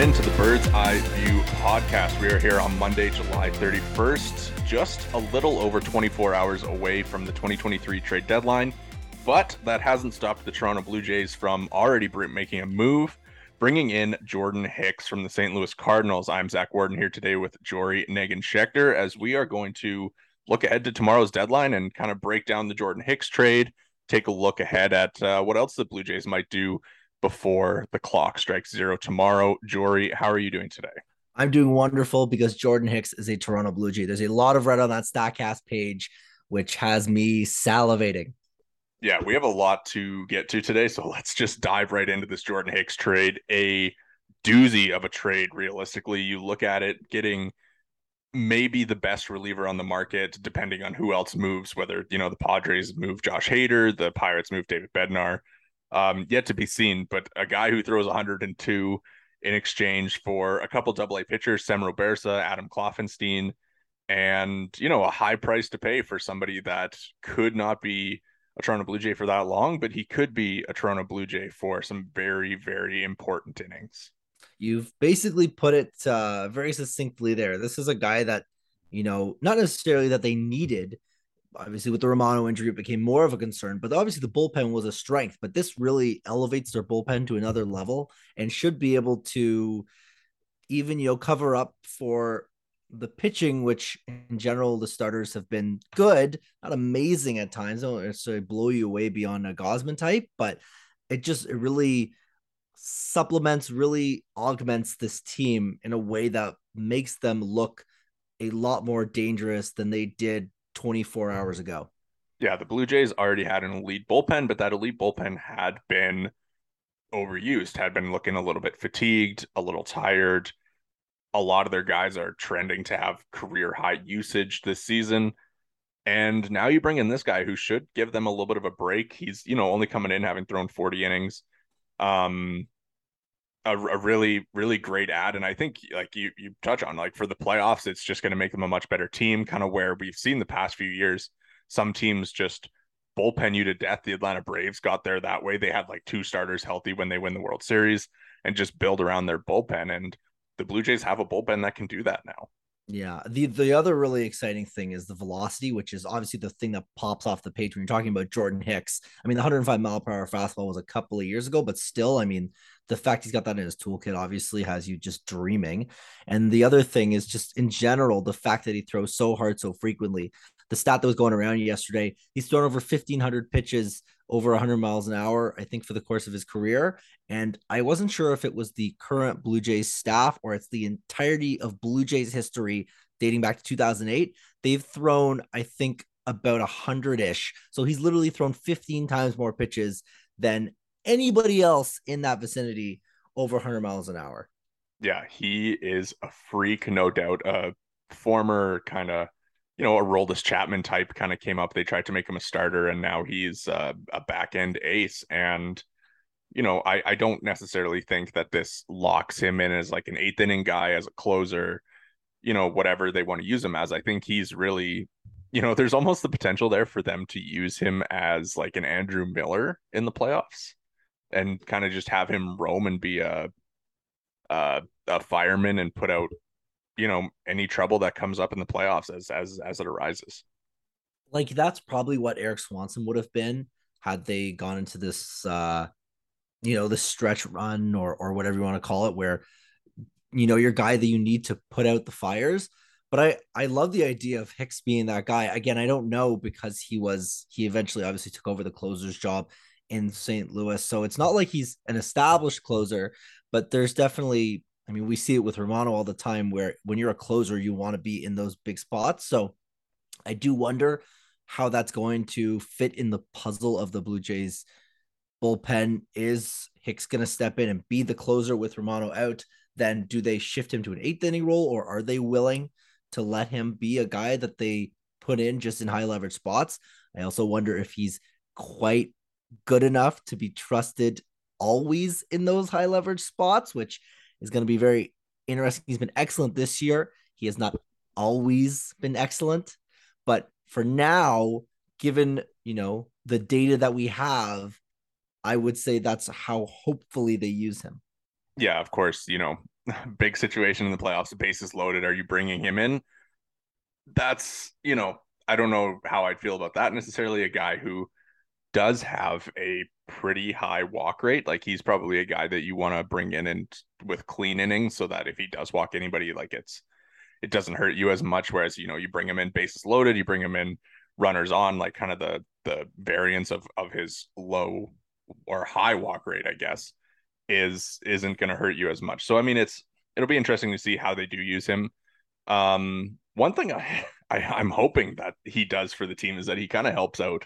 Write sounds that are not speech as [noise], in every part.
welcome into the Bird's Eye View podcast. We are here on Monday, July 31st, just a little over 24 hours away from the 2023 trade deadline. But that hasn't stopped the Toronto Blue Jays from already making a move, bringing in Jordan Hicks from the St. Louis Cardinals. I'm Zach Worden here today with Jori Negin-Shecter as we are going to look ahead to tomorrow's deadline and kind of break down the Jordan Hicks trade, take a look ahead at uh, what else the Blue Jays might do before the clock strikes zero tomorrow. Jori, how are you doing today? I'm doing wonderful because Jordan Hicks is a Toronto Blue Jay. There's a lot of red on that StatCast page, which has me salivating. Yeah, we have a lot to get to today, so let's just dive right into this Jordan Hicks trade. A doozy of a trade, realistically. You look at it, getting maybe the best reliever on the market, depending on who else moves. Whether you know the Padres move Josh Hader, the Pirates move David Bednar um, yet to be seen. But a guy who throws 102 in exchange for a couple double A pitchers, Sem Robberse, Adam Kloffenstein, and you know, a high price to pay for somebody that could not be a Toronto Blue Jay for that long, but he could be a Toronto Blue Jay for some very, very important innings. You've basically put it uh, very succinctly there. This is a guy that, you know, not necessarily that they needed, obviously with the Romano injury, it became more of a concern. But obviously, the bullpen was a strength. But this really elevates their bullpen to another level and should be able to even you know cover up for the pitching, which in general the starters have been good, not amazing at times. Don't necessarily blow you away beyond a Gausman type, but it just it really supplements, really augments this team in a way that makes them look a lot more dangerous than they did 24 hours ago. Yeah, the Blue Jays already had an elite bullpen, but that elite bullpen had been overused, had been looking a little bit fatigued, a little tired. A lot of their guys are trending to have career high usage this season. And now you bring in this guy who should give them a little bit of a break. He's, you know, only coming in having thrown 40 innings. Um, a, a, really really great ad and i think like you you touch on like for the playoffs it's just going to make them a much better team kind of where we've seen the past few years some teams just bullpen you to death. The atlanta braves got there that way. They had like two starters healthy when they win the world series and just build around their bullpen and the blue jays have a bullpen that can do that now yeah. The the other really exciting thing is the velocity, which is obviously the thing that pops off the page when you're talking about Jordan Hicks. I mean, the 105 mile per hour fastball was a couple of years ago, but still, I mean, the fact he's got that in his toolkit obviously has you just dreaming. And the other thing is just in general, the fact that he throws so hard so frequently. The stat that was going around yesterday, he's thrown over 1,500 pitches over 100 miles an hour, I think, for the course of his career. And I wasn't sure if it was the current Blue Jays staff or it's the entirety of Blue Jays history dating back to 2008. They've thrown, I think, about a hundred ish. So he's literally thrown 15 times more pitches than anybody else in that vicinity over 100 miles an hour. Yeah, he is a freak, no doubt. A former kind of, you know, Aroldis Chapman type kind of came up. They tried to make him a starter, and now he's uh, a back end ace. And you know, I I don't necessarily think that this locks him in as like an eighth inning guy as a closer. You know, whatever they want to use him as. I think he's really you know, there's almost the potential there for them to use him as like an Andrew Miller in the playoffs and kind of just have him roam and be a, a a fireman and put out you know any trouble that comes up in the playoffs as as as it arises like that's probably what Erik swanson would have been had they gone into this uh you know the stretch run or or whatever you want to call it where you know your guy that you need to put out the fires but i i love the idea of hicks being that guy again i don't know because he was he eventually obviously took over the closer's job in St. Louis. So it's not like he's an established closer, but there's definitely, I mean, we see it with Romano all the time where when you're a closer, you want to be in those big spots. So I do wonder how that's going to fit in the puzzle of the Blue Jays bullpen. Is Hicks going to step in and be the closer with Romano out? Then do they shift him to an eighth inning role or are they willing to let him be a guy that they put in just in high leverage spots? I also wonder if he's quite good enough to be trusted always in those high leverage spots, which is going to be very interesting. He's been excellent this year. He has not always been excellent, but for now, given you know the data that we have, I would say that's how hopefully they use him. Yeah, of course, you know, [laughs] big situation in the playoffs, bases loaded. Are you bringing him in? That's, you know, I don't know how I'd feel about that necessarily. A guy who does have a pretty high walk rate. Like he's probably a guy that you want to bring in and with clean innings so that if he does walk anybody, like it's it doesn't hurt you as much. Whereas, you know, you bring him in bases loaded, you bring him in runners on, like kind of the the variance of of his low or high walk rate, I guess, is isn't gonna hurt you as much. So I mean it's it'll be interesting to see how they do use him. Um one thing I, [laughs] I I'm hoping that he does for the team is that he kind of helps out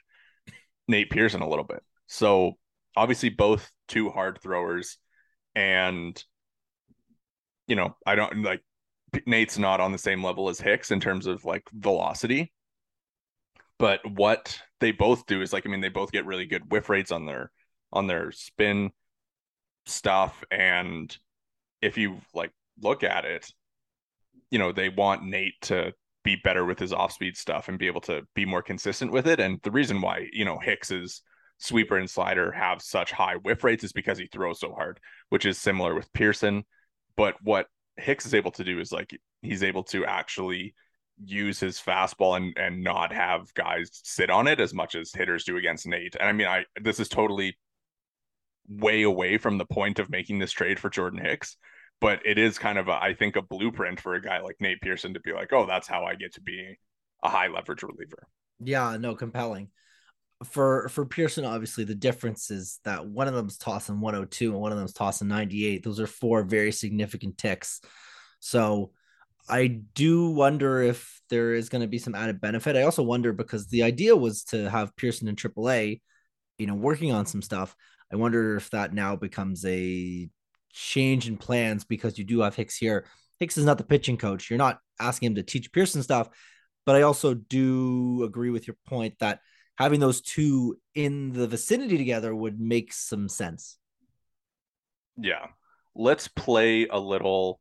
Nate Pearson a little bit. So obviously both two hard throwers and you know, I don't like Nate's not on the same level as Hicks in terms of like velocity. But what they both do is like I mean they both get really good whiff rates on their on their spin stuff and if you like look at it, you know, they want Nate to be better with his off speed stuff and be able to be more consistent with it. And the reason why, you know, Hicks's sweeper and slider have such high whiff rates is because he throws so hard, which is similar with Pearson. But what Hicks is able to do is like he's able to actually use his fastball and and not have guys sit on it as much as hitters do against Nate. And I mean, I this is totally way away from the point of making this trade for Jordan Hicks but it is kind of a, I think a blueprint for a guy like Nate Pearson to be like, oh, that's how I get to be a high leverage reliever. Yeah, no, compelling. For for Pearson, obviously the difference is that one of them's tossing 102 and one of them's tossing 98. Those are four very significant ticks. So I do wonder if there is going to be some added benefit. I also wonder because the idea was to have Pearson in AAA, you know, working on some stuff. I wonder if that now becomes a change in plans because you do have Hicks here. Hicks is not the pitching coach. You're not asking him to teach Pearson stuff. But I also do agree with your point that having those two in the vicinity together would make some sense. Yeah. Let's play a little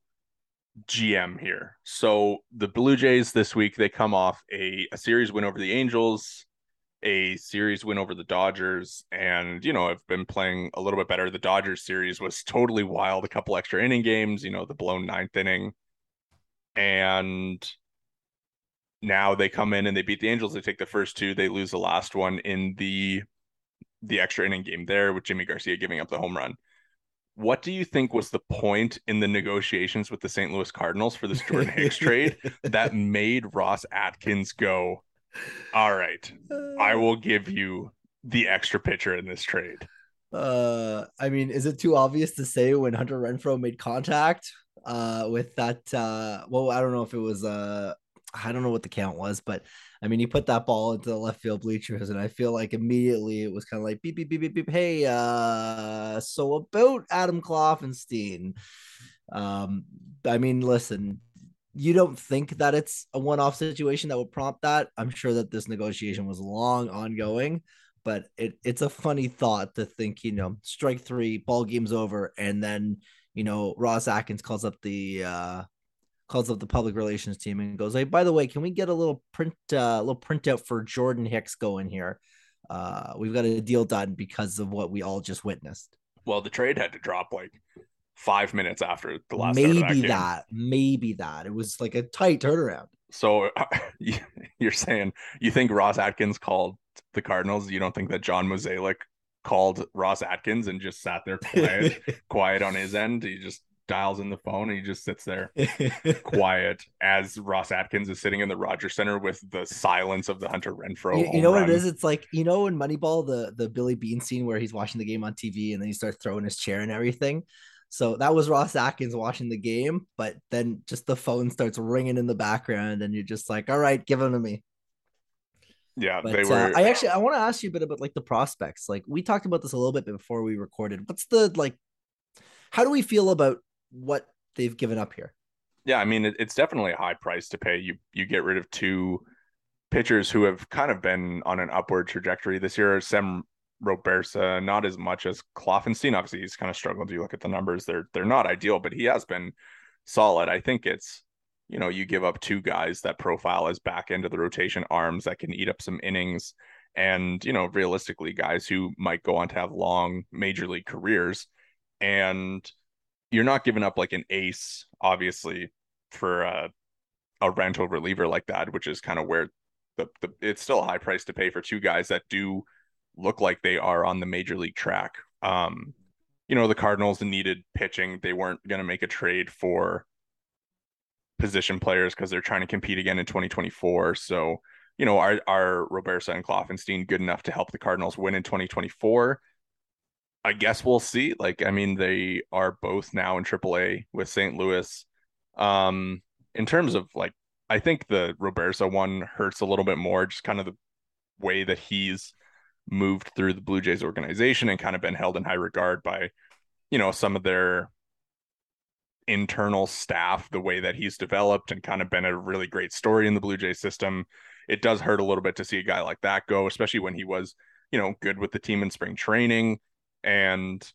GM here. So the Blue Jays this week, they come off a, a series win over the Angels a series win over the Dodgers and, you know, I've been playing a little bit better. The Dodgers series was totally wild, a couple extra inning games, you know, the blown ninth inning. And now they come in and they beat the Angels. They take the first two, they lose the last one in the the extra inning game there with Jimmy Garcia giving up the home run. What do you think was the point in the negotiations with the St. Louis Cardinals for this Jordan Hicks [laughs] trade that made Ross Atkins go, all right. I will give you the extra pitcher in this trade. Uh, I mean, is it too obvious to say when Hunter Renfroe made contact uh with that uh well, I don't know if it was uh I don't know what the count was, but I mean, he put that ball into the left field bleachers, and I feel like immediately it was kind of like beep beep beep beep beep. Hey, uh, so about Adam Kloffenstein. Um, I mean, listen, you don't think that it's a one-off situation that would prompt that. I'm sure that this negotiation was long ongoing, but it, it's a funny thought to think, you know, strike three, ball game's over, and then you know Ross Atkins calls up the uh calls up the public relations team and goes, "Hey, by the way, can we get a little print uh, little printout for Jordan Hicks going here? Uh, we've got a deal done because of what we all just witnessed." Well, the trade had to drop like five minutes after the last. Maybe that, that, maybe that it was like a tight turnaround. So [laughs] you're saying you think Ross Atkins called the Cardinals? You don't think that John Mozeliak called Ross Atkins and just sat there quiet, [laughs] quiet on his end? He just dials in the phone and he just sits there [laughs] quiet as Ross Atkins is sitting in the Rogers Centre with the silence of the Hunter Renfroe. You, you know run. what it is? It's like you know in Moneyball the the Billy Beane scene where he's watching the game on TV and then he starts throwing his chair and everything. So that was Ross Atkins watching the game, but then just the phone starts ringing in the background, and you're just like, "All right, give them to me." Yeah, but, they uh, were. Uh, I actually I want to ask you a bit about like the prospects. Like we talked about this a little bit before we recorded. What's the like? How do we feel about what they've given up here? Yeah, I mean it, it's definitely a high price to pay. You you get rid of two pitchers who have kind of been on an upward trajectory this year. Sem Robberse, not as much as Kloffenstein. Obviously, he's kind of struggled. If you look at the numbers; they're they're not ideal, but he has been solid. I think it's you know you give up two guys that profile as back end of the rotation arms that can eat up some innings, and you know realistically, guys who might go on to have long major league careers, and you're not giving up like an ace, obviously, for a, a rental reliever like that, which is kind of where the, the it's still a high price to pay for two guys that do look like they are on the major league track. Um, you know, the Cardinals needed pitching. They weren't going to make a trade for position players because they're trying to compete again in 2024. So, you know, are are Robertson and Kloffenstein good enough to help the Cardinals win in 2024? I guess we'll see. Like, I mean, they are both now in AAA with St. Louis. Um, in terms of like, I think the Roberto one hurts a little bit more, just kind of the way that he's moved through the Blue Jays organization and kind of been held in high regard by, you know, some of their internal staff, the way that he's developed and kind of been a really great story in the Blue Jays system. It does hurt a little bit to see a guy like that go, especially when he was, you know, good with the team in spring training and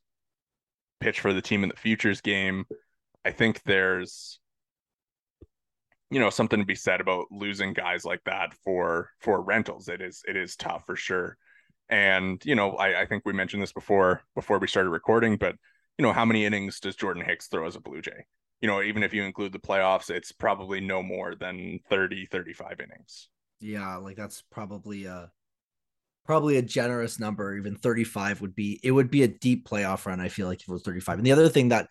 pitch for the team in the futures game. I think there's you know something to be said about losing guys like that for for rentals. It is it is tough for sure. And you know, I, I think we mentioned this before before we started recording, but you know, how many innings does Jordan Hicks throw as a Blue Jay? You know, even if you include the playoffs, it's probably no more than 30, 35 innings. Yeah, like that's probably a probably a generous number. Even 35 would be it would be a deep playoff run, I feel like if it was 35. And the other thing that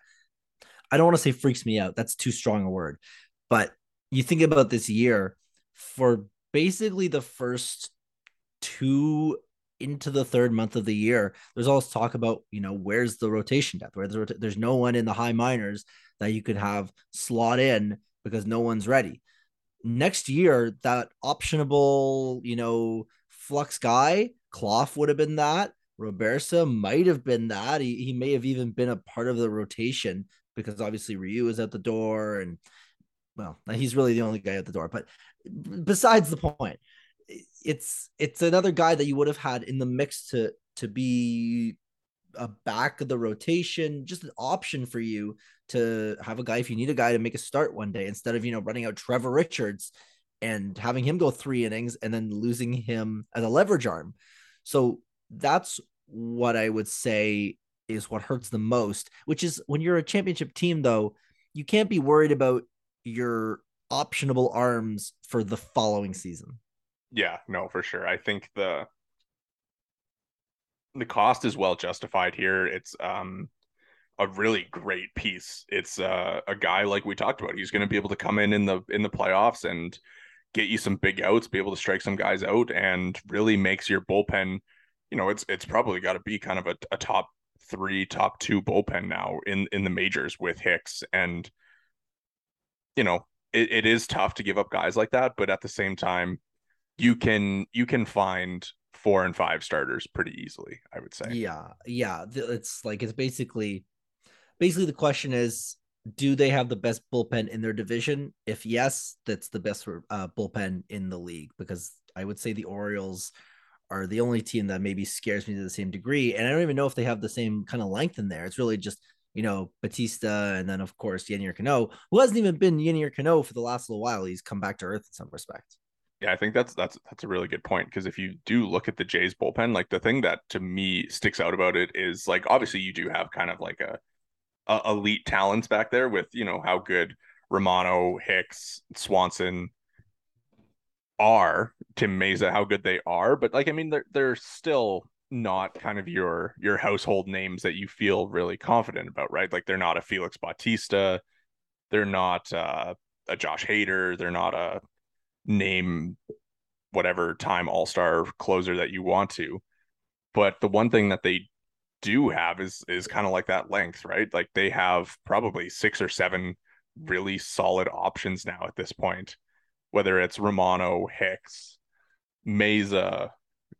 I don't want to say freaks me out, that's too strong a word. But you think about this year for basically the first two into the third month of the year, there's always talk about, you know, where's the rotation depth? Where there's, there's no one in the high minors that you could have slot in because no one's ready. Next year, that optionable, you know, flux guy, Clough would have been that. Roberta might have been that. He, he may have even been a part of the rotation because obviously Ryu is at the door and well, he's really the only guy at the door. But besides the point, it's it's another guy that you would have had in the mix to to be a back of the rotation, just an option for you to have a guy if you need a guy to make a start one day instead of you know running out Trevor Richards and having him go three innings and then losing him as a leverage arm. So that's what I would say is what hurts the most, which is when you're a championship team, though, you can't be worried about your optionable arms for the following season. Yeah, no, for sure. I think the the cost is well justified here. It's um a really great piece. It's uh, a guy like we talked about. He's going to be able to come in in the in the playoffs and get you some big outs, be able to strike some guys out, and really makes your bullpen. You know, it's it's probably got to be kind of a, a top three, top two bullpen now in in the majors with Hicks, and you know it, it is tough to give up guys like that, but at the same time, you can you can find four and five starters pretty easily. I would say. Yeah, yeah. It's like it's basically basically the question is do they have the best bullpen in their division? If yes, that's the best uh, bullpen in the league because I would say the Orioles are the only team that maybe scares me to the same degree. And I don't even know if they have the same kind of length in there. It's really just, you know, Bautista and then, of course, Yennier Cano, who hasn't even been Yennier Cano for the last little while. He's come back to earth in some respect. Yeah, I think that's that's that's a really good point because if you do look at the Jays bullpen, like the thing that to me sticks out about it is like obviously you do have kind of like a, a elite talents back there with you know how good Romano, Hicks, Swanson are, Tim Mayza, how good they are, but like I mean they're they're still not kind of your your household names that you feel really confident about, right? Like they're not a Felix Bautista, they're not uh, a Josh Hader, they're not a name whatever time all-star closer that you want to. But the one thing that they do have is is kind of like that length right like they have probably six or seven really solid options now at this point whether it's romano hicks Mayza,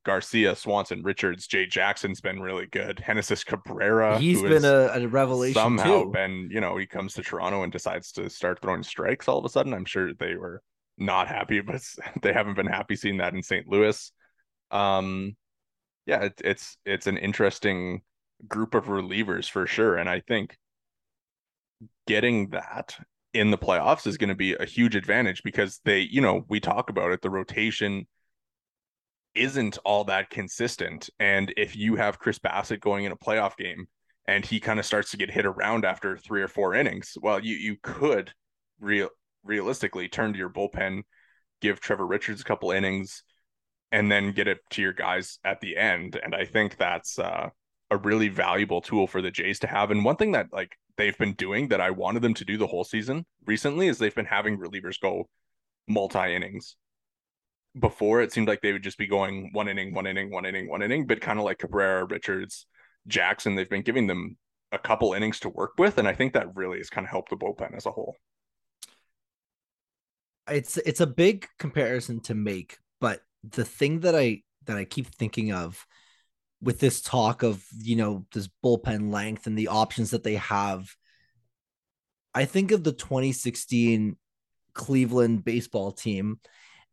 Garcia, Swanson, Richards, Jay Jackson's been really good. Genesis Cabrera, he's been a, a, revelation somehow too. been, you know, he comes to Toronto and decides to start throwing strikes all of a sudden. I'm sure they were not happy, [laughs] but they haven't been happy seeing that in St. Louis. Um, yeah, it, it's it's an interesting group of relievers for sure, and I think getting that in the playoffs is going to be a huge advantage because they, you know, we talk about it, the rotation isn't all that consistent, and if you have Chris Bassitt going in a playoff game and he kind of starts to get hit around after three or four innings. Well, you you could real realistically turn to your bullpen, give Trevor Richards a couple innings, and then get it to your guys at the end. And I think that's uh, a really valuable tool for the Jays to have. And one thing that like they've been doing that I wanted them to do the whole season recently is they've been having relievers go multi innings. Before it seemed like they would just be going one inning, one inning, one inning, one inning, but kind of like Cabrera, Richards, Jackson, they've been giving them a couple innings to work with, and I think that really has kind of helped the bullpen as a whole. It's it's a big comparison to make, but the thing that I that I keep thinking of with this talk of you know this bullpen length and the options that they have, I think of the 2016 Cleveland baseball team,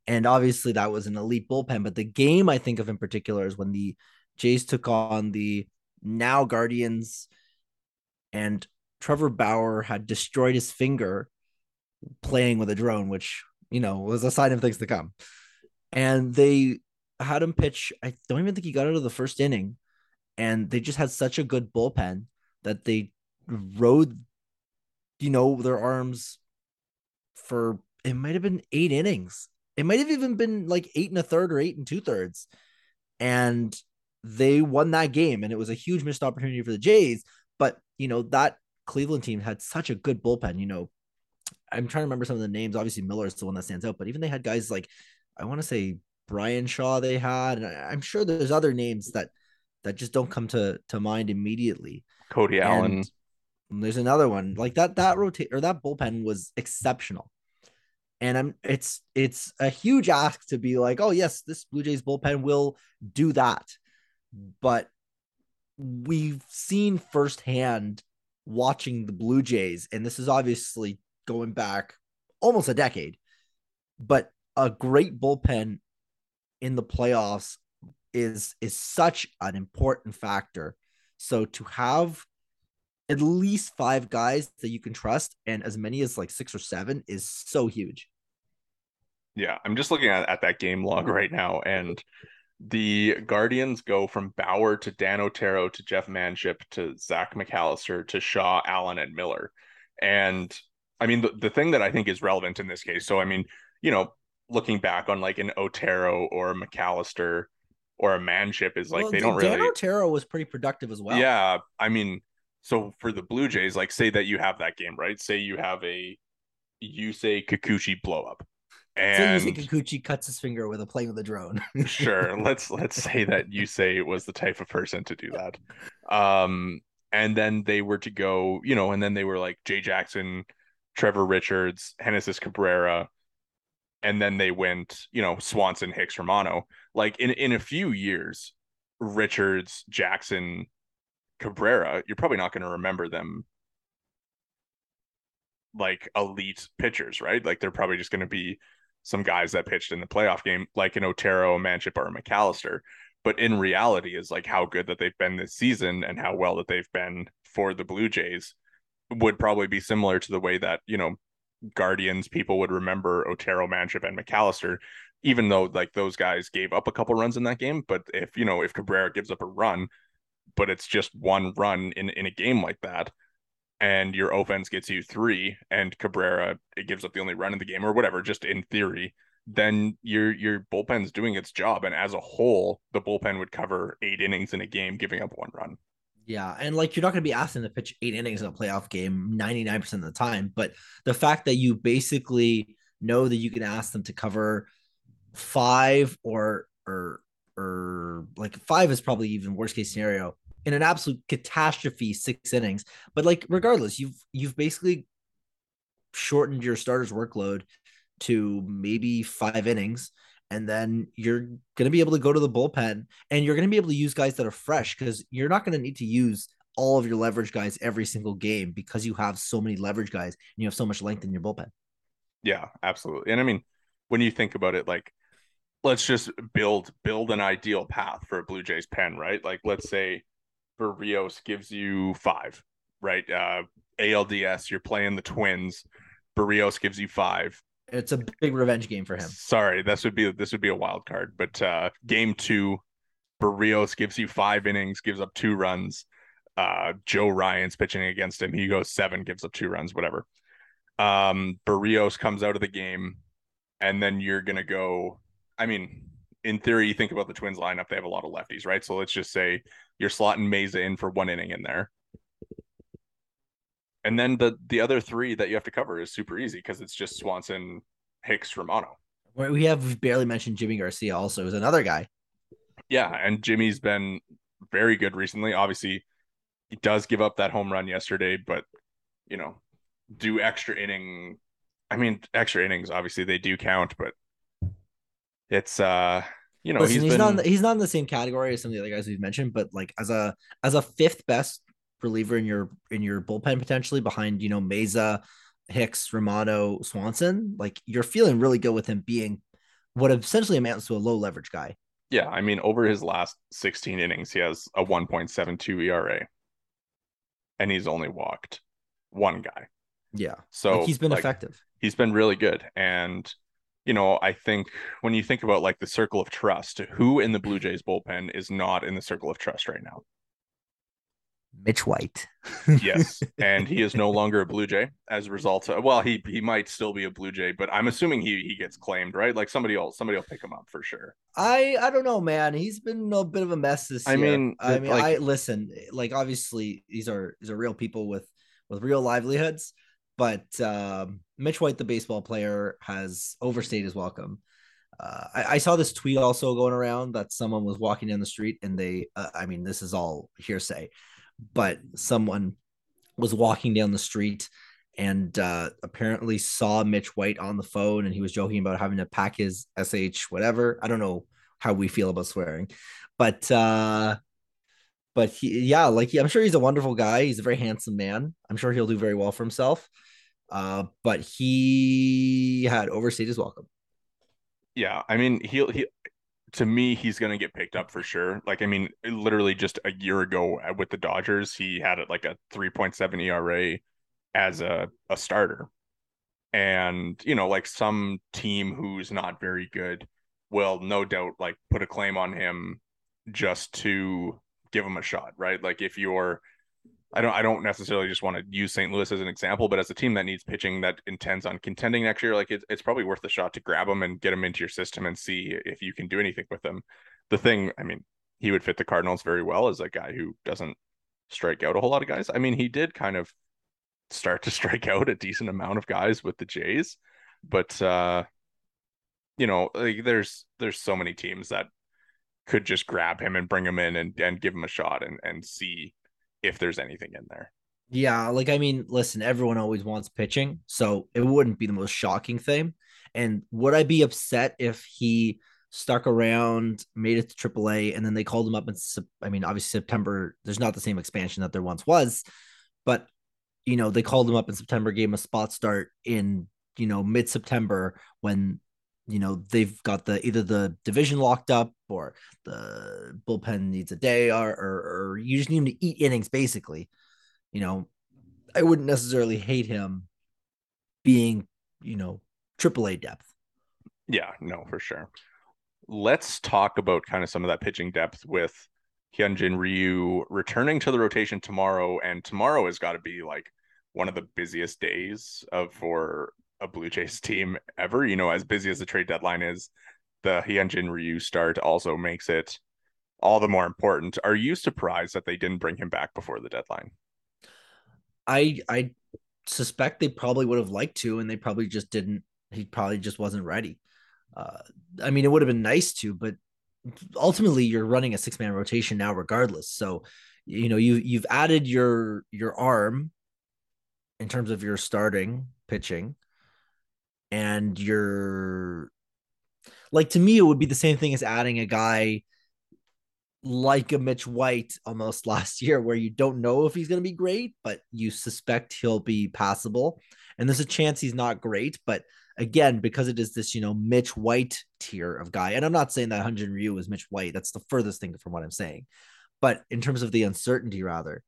and obviously that was an elite bullpen. But the game I think of in particular is when the Jays took on the now Guardians, and Trevor Bauer had destroyed his finger playing with a drone, which you know was a sign of things to come. And they had him pitch. I don't even think he got out of the first inning, and they just had such a good bullpen that they rode, you know, their arms for it might have been eight innings. It might have even been like eight and a third or eight and two thirds. And they won that game and it was a huge missed opportunity for the Jays. But, you know, that Cleveland team had such a good bullpen. You know, I'm trying to remember some of the names. Obviously, Miller is the one that stands out, but even they had guys like, I want to say Bryan Shaw they had. And I'm sure there's other names that that just don't come to to mind immediately. Cody and Allen. There's another one like that. That rotate or that bullpen was exceptional and I'm it's it's a huge ask to be like, oh yes, this Blue Jays bullpen will do that but we've seen firsthand watching the Blue Jays, and this is obviously going back almost a decade, but a great bullpen in the playoffs is is such an important factor. So to have at least five guys that you can trust and as many as like six or seven is so huge. Yeah, I'm just looking at, at that game log right now and the Guardians go from Bauer to Dan Otero to Jeff Manship to Zach McAllister to Shaw, Allen, and Miller. And I mean, the, the thing that I think is relevant in this case, so I mean, you know, looking back on like an Otero or a McAllister or a Manship is like well, they don't Dan really. Otero was pretty productive as well. Yeah. I mean, so for the Blue Jays, like say that you have that game, right? Say you have a you say Kikuchi blow up and so Kikuchi cuts his finger with a plane with a drone. [laughs] sure, let's let's say that Yusei was the type of person to do that. Um, and then they were to go, you know, and then they were like Jay Jackson, Trevor Richards, Genesis Cabrera, and then they went, you know, Swanson, Hicks, Romano. Like in in a few years, Richards, Jackson, Cabrera, you're probably not going to remember them like elite pitchers, right? Like they're probably just going to be some guys that pitched in the playoff game, like an Otero, a Manship, or a McAllister. But in reality, is like how good that they've been this season and how well that they've been for the Blue Jays would probably be similar to the way that, you know, Guardians people would remember Otero, Manship, and McAllister, even though like those guys gave up a couple runs in that game. But if, you know, if Cabrera gives up a run, but it's just one run in, in a game like that, and your offense gets you three and Cabrera it gives up the only run in the game or whatever, just in theory, then your your bullpen's doing its job. And as a whole, the bullpen would cover eight innings in a game, giving up one run. Yeah, and like you're not going to be asking to pitch eight innings in a playoff game 99% of the time, but the fact that you basically know that you can ask them to cover five or or or like five is probably even worst case scenario in an absolute catastrophe six innings. But like regardless, you've you've basically shortened your starter's workload to maybe five innings. And then you're going to be able to go to the bullpen and you're going to be able to use guys that are fresh because you're not going to need to use all of your leverage guys every single game because you have so many leverage guys and you have so much length in your bullpen. Yeah, absolutely. And I mean, when you think about it, like let's just build build an ideal path for a Blue Jays pen, right? Like let's say Berrios gives you five, right? Uh, ALDS, you're playing the Twins. Berrios gives you five. It's a big revenge game for him. Sorry, this would be this would be a wild card, but uh, game two, Berrios gives you five innings, gives up two runs. Uh, Joe Ryan's pitching against him. He goes seven, gives up two runs, whatever. Um, Berrios comes out of the game, and then you're gonna go. I mean, in theory, you think about the Twins lineup, they have a lot of lefties, right? So let's just say you're slotting Mayza in for one inning in there. And then the the other three that you have to cover is super easy because it's just Swanson, Hicks, Romano. We have barely mentioned Jimmy Garcia also is another guy. Yeah, and Jimmy's been very good recently. Obviously, he does give up that home run yesterday, but you know, do extra inning. I mean, extra innings obviously they do count, but it's uh you know Listen, he's, he's been... not he's not in the same category as some of the other guys we've mentioned, but like as a as a fifth best reliever in your in your bullpen potentially behind you know Mayza, Hicks, Romano, Swanson, like you're feeling really good with him being what essentially amounts to a low leverage guy. Yeah, I mean over his last 16 innings, he has a 1.72 ERA, and he's only walked one guy. Yeah, so like he's been like, effective. He's been really good, and you know, I think when you think about like the circle of trust, who in the Blue Jays bullpen is not in the circle of trust right now? Mitch White. yes, and he is no [laughs] longer a Blue Jay as a result. Of, well, he he might still be a Blue Jay, but I'm assuming he he gets claimed, right? Like somebody else, somebody will pick him up for sure. I I don't know, man. He's been a bit of a mess this I year. Mean, I mean, like, I listen. Like obviously, these are these are real people with with real livelihoods, but um, Mitch White, the baseball player, has overstayed his welcome. Uh, I, I, saw this tweet also going around that someone was walking down the street and they, uh, I mean, this is all hearsay, but someone was walking down the street and uh, apparently saw Mitch White on the phone and he was joking about having to pack his sh whatever. I don't know how we feel about swearing, but uh, but he yeah, like he, I'm sure he's a wonderful guy. He's a very handsome man. I'm sure he'll do very well for himself. Uh, but he had overstayed his welcome. Yeah, I mean, he'll he to me, he's going to get picked up for sure. Like, I mean, literally just a year ago uh, with the Dodgers, he had it like a 3.7 ERA as a, a starter. And, you know, like some team who's not very good will no doubt like put a claim on him just to give him a shot, right? Like, if you're I don't I don't necessarily just want to use St. Louis as an example, but as a team that needs pitching that intends on contending next year, like it's it's probably worth the shot to grab him and get him into your system and see if you can do anything with him. The thing, I mean, he would fit the Cardinals very well as a guy who doesn't strike out a whole lot of guys. I mean, he did kind of start to [laughs] strike out a decent amount of guys with the Jays, but uh you know, like there's there's so many teams that could just grab him and bring him in and, and give him a shot and and see if there's anything in there. Yeah, like I mean, listen, everyone always wants pitching, so it wouldn't be the most shocking thing. And would I be upset if he stuck around, made it to AAA, and then they called him up And I mean, obviously September, there's not the same expansion that there once was, but you know, they called him up in September, gave him a spot start in, you know, mid-September when you know they've got the either the division locked up or the bullpen needs a day or, or, or you just need him to eat innings basically. You know i wouldn't necessarily hate him being you know triple a depth. Yeah no for sure. Let's talk about kind of some of that pitching depth with hyunjin ryu returning to the rotation tomorrow and tomorrow has got to be like one of the busiest days of for a Blue Jays team ever. You know, as busy as the trade deadline is, the Hyunjin Ryu start also makes it all the more important. Are you surprised that they didn't bring him back before the deadline? I I suspect they probably would have liked to, and they probably just didn't. He probably just wasn't ready. Uh, I mean, it would have been nice to, but ultimately, you're running a six man rotation now, regardless. So, you know, you you've added your your arm in terms of your starting pitching and you're like to me it would be the same thing as adding a guy like a Mitch White almost [laughs] last year where you don't know if he's going to be great but you suspect he'll be passable. And there's a chance he's not great but again because it is this you know Mitch White tier of guy and I'm not saying that Hyunjin Ryu is Mitch White that's the furthest thing from what I'm saying but in terms of the uncertainty rather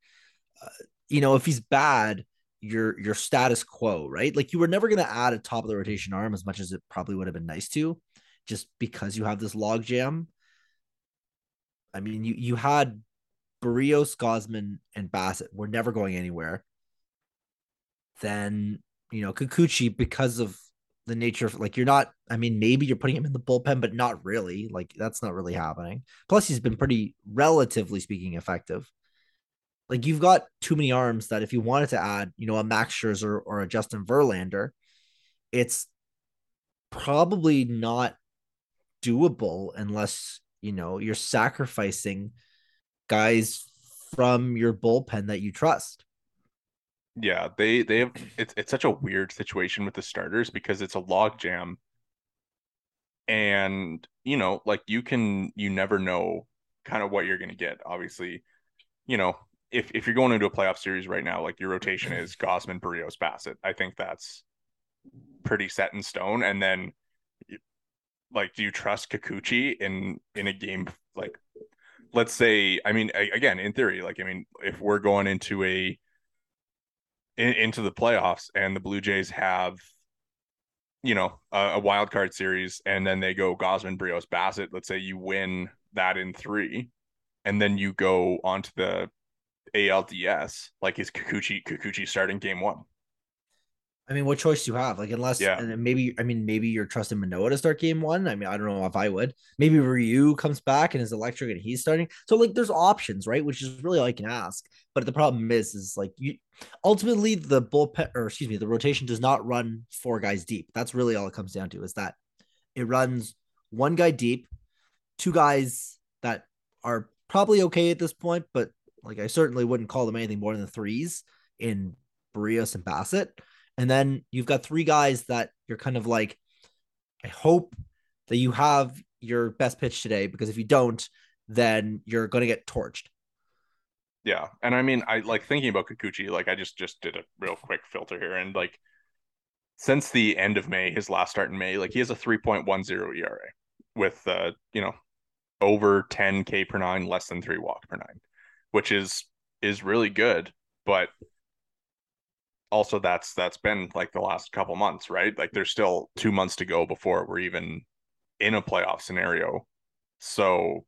uh, you know if he's bad your your status quo, right? Like you were never going to add a top of the rotation arm as much as it probably would have been nice to, just because you have this log jam. I mean, you you had Berrios, Gausman, and Bassitt were never going anywhere, then you know Kikuchi because of the nature of like you're not. I mean, maybe you're putting him in the bullpen, but not really. Like that's not really happening. Plus, he's been pretty, relatively speaking, effective. Like you've got too many arms that if you wanted to add, you know, a Max Scherzer or a Justin Verlander, it's probably not doable unless you know you're sacrificing guys from your bullpen that you trust. Yeah, they they have it's it's such a weird situation with the starters because it's a log jam. And you know, like you can you never know kind of what you're gonna get. Obviously, you know, if if you're going into a playoff series right now, like your rotation [clears throat] is Gausman, Berrios, Bassitt. I think that's pretty set in stone. And then like do you trust Kikuchi in in a game like let's say I mean again in theory like I mean if we're going into a in, into the playoffs and the Blue Jays have you know a, a wild card series and then they go Gausman, Berrios, Bassitt let's say you win that in 3 and then you go onto the ALDS like is Kikuchi Kikuchi starting game 1 I mean, what choice do you have? Like, unless, yeah. and maybe, I mean, maybe you're trusting Manoah to start game one. I mean, I don't know if I would. Maybe Ryu comes back and is electric and he's starting. So, like, there's options, right? Which is really all I can ask. But the problem is, is like, you ultimately the bullpen, or excuse me, the rotation does not run four guys deep. That's really all it comes down to is that it runs one guy deep, two guys that are probably okay at this point, but like, I certainly wouldn't call them anything more than threes in Berrios and Bassitt. and then you've got three guys that you're kind of like, I hope that you have your best pitch today because if you don't, then you're going to get torched. Yeah, and I mean, I like thinking about Kikuchi. Like, I just just did a real quick filter here, and like, since the end of May, his last start in May, like he has a three point one zero ERA with uh, you know, over ten K per nine, less than three walk per nine, which is is really good. But also that's that's been like the last couple months, right? Like there's still two months to go before we're even in a playoff scenario. So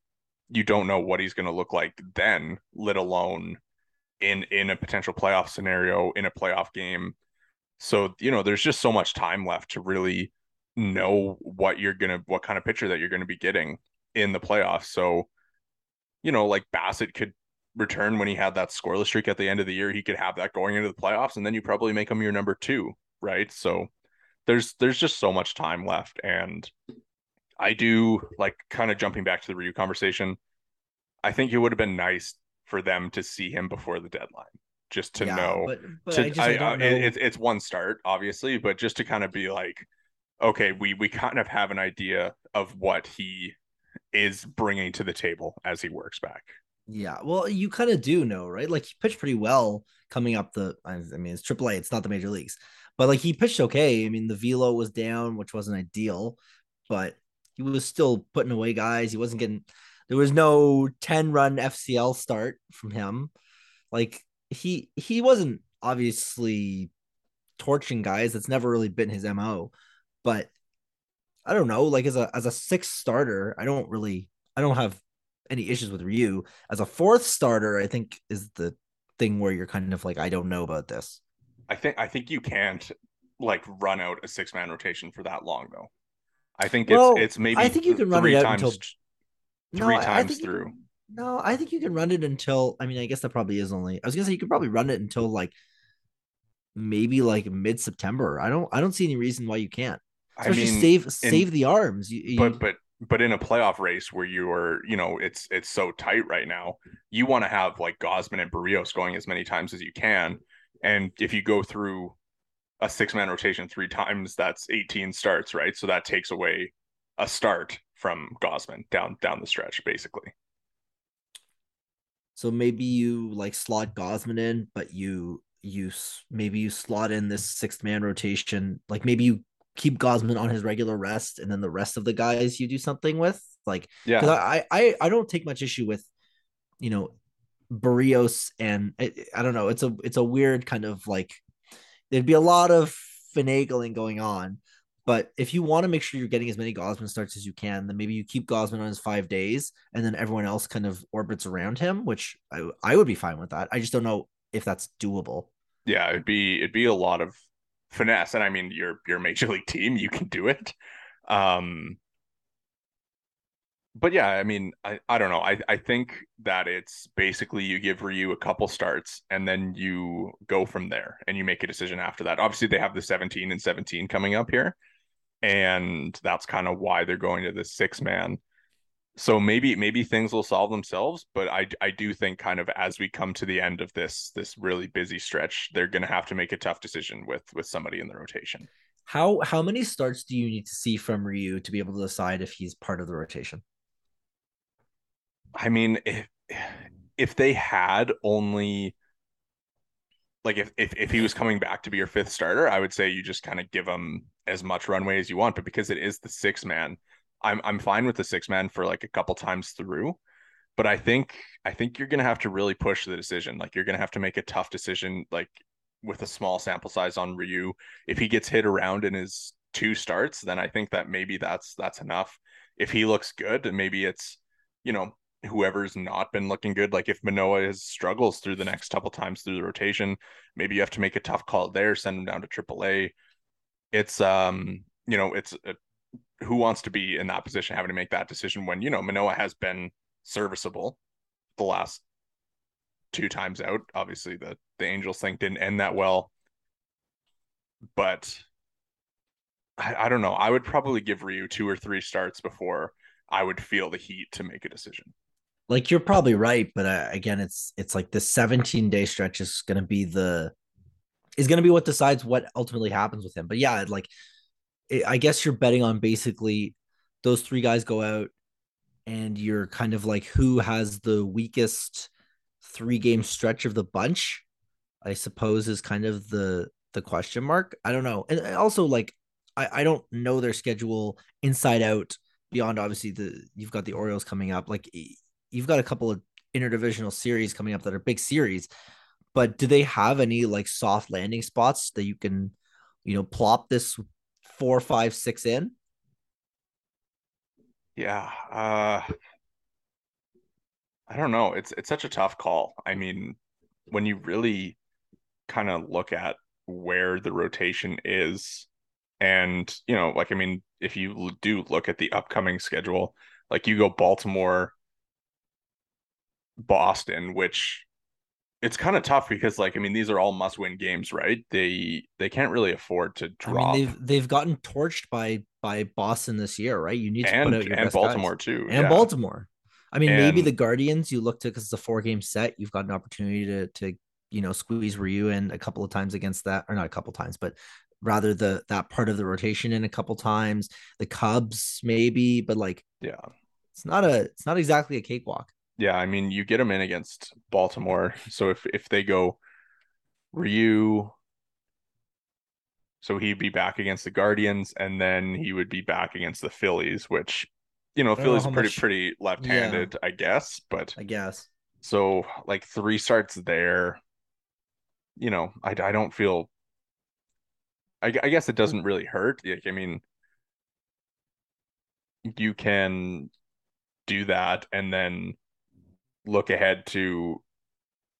you don't know what he's going to look like then, let alone in in a potential playoff scenario in a playoff game. So, you know, there's just so much time left to really know what you're going to what kind of pitcher that you're going to be getting in the playoffs. So, you know, like Bassitt could return when he had that scoreless streak at the end of the year. He could have that going into the playoffs, and then you probably make him your number two, right? So there's there's just so much time left, and I do like kind of jumping back to the Ryu conversation. I think it would have been nice for them to see him before the deadline, just to yeah, know. But, but to, I just, I, I know. It, it's one start, obviously, but just to kind of be like, okay, we we kind of have an idea of what he is bringing to the table as he works back. Yeah, well, you kind of do know, right? Like he pitched pretty well coming up the. I mean, it's AAA, it's not the major leagues, but like he pitched okay. I mean, the velo was down, which wasn't ideal, but he was still putting away guys. He wasn't getting. There was no ten run FCL start from him. Like he he wasn't obviously torching guys. That's never really been his mo. But I don't know. Like as a as a sixth starter, I don't really I don't have any issues with Ryu. As a fourth starter, I think is the thing where you're kind of like, I don't know about this. I think I think you can't like run out a six man rotation for that long though. I think well, it's it's maybe I think you can run it out times, until three no, times through. Can, no, I think you can run it until I mean I guess that probably is only I was gonna say you could probably run it until like maybe like mid September. I don't I don't see any reason why you can't. Especially I mean, save save in, the arms. You, you, but but but in a playoff race where you are, you know, it's it's so tight right now, you want to have like Gausman and Berrios going as many times as you can. And if you go through a six man rotation three times, that's 18 starts, right? So that takes away a start from Gausman down down the stretch, basically. So maybe you like slot Gausman in, but you you maybe you slot in this sixth man rotation. Like maybe you keep Gausman on his regular rest, and then the rest of the guys you do something with. Like, yeah, I, I I don't take much issue with, you know, Berrios and I, I don't know. It's a it's a weird kind of like there'd be a lot of finagling going on, But if you want to make sure you're getting as many Gausman starts as you can, then maybe you keep Gausman on his five days and then everyone else kind of orbits around him, which I, I would be fine with that. I just don't know if that's doable. Yeah, it'd be it'd be a lot of finesse. And I mean your your major league team, you can do it. Um but yeah, I mean, I, I don't know. I, I think that it's basically you give Ryu a couple starts and then you go from there and you make a decision after that. Obviously, they have the 17 and 17 coming up here. And that's kind of why they're going to the six man. So maybe maybe things will solve themselves, but I I do think kind of as we come to the end of this this really busy stretch, they're gonna have to make a tough decision with with somebody in the rotation. How how many starts do you need to see from Ryu to be able to decide if he's part of the rotation? I mean, if if they had only like if, if if he was coming back to be your fifth starter, I would say you just kind of give him as much runway as you want. But because it is the six man, I'm I'm fine with the six man for like a couple times through. But I think I think you're gonna have to really push the decision. Like you're gonna have to make a tough decision, like with a small sample size on Ryu. If he gets hit around in his two starts, then I think that maybe that's that's enough. If he looks good, and maybe it's you know whoever's not been looking good. Like if Manoah has struggles through the next couple times through the rotation, maybe you have to make a tough call there, send him down to AAA. It's um, you know, it's a, who wants to be in that position having to make that decision when you know Manoah has been serviceable the last two times out. Obviously, the the Angels thing didn't end that well, but I, I don't know. I would probably give Ryu two or three starts before I would feel the heat to make a decision like you're probably right but uh, again it's it's like the 17 day stretch is going to be the is going to be what decides what ultimately happens with him but yeah like i guess you're betting on basically those three guys go out and you're kind of like who has the weakest three game stretch of the bunch i suppose is kind of the the question mark. I don't know. And also like i i don't know their schedule inside out beyond obviously the you've got the orioles coming up. Like you've got a couple of interdivisional series coming up that are big series, but do they have any like soft landing spots that you can, you know, plop this four, five, six in? Yeah. Uh I don't know. It's it's such a tough call. I mean, when you really kind of look at where the rotation is and, you know, like I mean, if you do look at the upcoming schedule, like you go Baltimore, Boston, which it's kind of tough because like I mean these are all must-win games, right? They they can't really afford to drop. I mean, they've they've gotten torched by by Boston this year, right? You need to and, put out your and Baltimore guys. too, and yeah. Baltimore. I mean, And- maybe the Guardians you look to because it's a four game set. You've got an opportunity to to you know squeeze Ryu in a couple of times against that, or not a couple times, but rather the that part of the rotation in a couple times. The Cubs maybe, but like Yeah. it's not a it's not exactly a cakewalk. Yeah, I mean you get them in against Baltimore. So if if they go Ryu so he'd be back against the Guardians and then he would be back against the Phillies, which you know, don't know Phillies oh, pretty much- pretty left-handed, I guess, but I guess. so like three starts there, you know, I I don't feel I, I guess it doesn't really hurt. Like, I mean, you can do that and then look ahead to,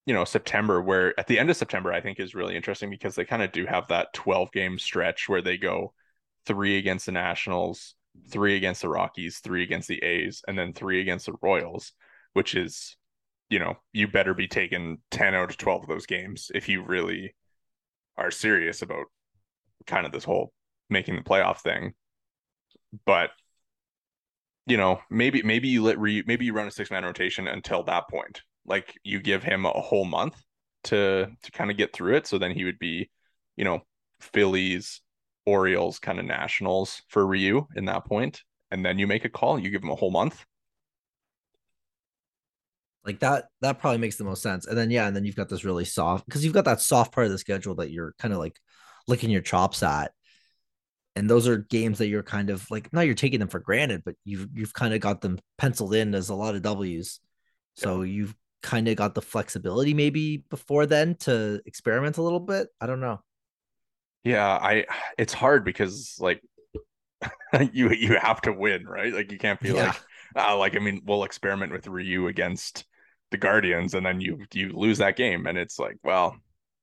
you know, September, where at the end of September, I think is really interesting because they kind of do have that 12 game stretch where they go three against the Nationals, three against the Rockies, three against the A's, and then three against the Royals, which is, you know, you better be taking 10 out of 12 of those games if you really are serious about kind of this whole making the playoff thing. But you know, maybe maybe you let re maybe you run a six man rotation until that point. Like you give him a whole month to to kind of get through it. So then he would be, you know, Phillies, Orioles, kind of nationals for Ryu in that point. And then you make a call. You give him a whole month. Like that that probably makes the most sense. And then yeah, and then you've got this really soft because you've got that soft part of the schedule that you're kind of like licking your chops at. And those are games that you're kind of like now you're taking them for granted, but you've you've kind of got them penciled in as a lot of W's. So you've kind of got the flexibility maybe before then to experiment a little bit. I don't know. Yeah, I it's hard because like [laughs] you you have to win, right? Like you can't be yeah. like, uh, like I mean, we'll experiment with Ryu against the Guardians, and then you you lose that game, and it's like, well,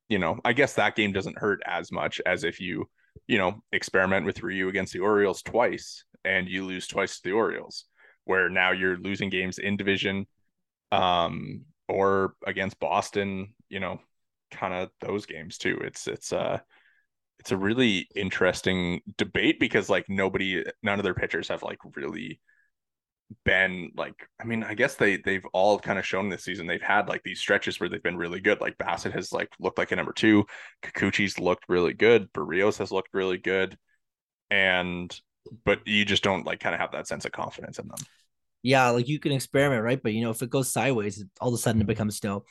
you know, I guess that game doesn't hurt as much as if you, you know, experiment with Ryu against the Orioles twice and you lose twice to the Orioles, where now you're losing games in division, um, or against Boston, you know, kind of those games too. It's it's uh it's a really interesting debate because like nobody none of their pitchers have like really been like I mean I guess they they've all kind of shown this season they've had like these stretches where they've been really good like Bassitt has like looked like a number 2 Kikuchi's looked really good Berrios has looked really good and but you just don't like kind of have that sense of confidence in them. Yeah like you can experiment right but you know if it goes sideways all of a sudden it becomes snow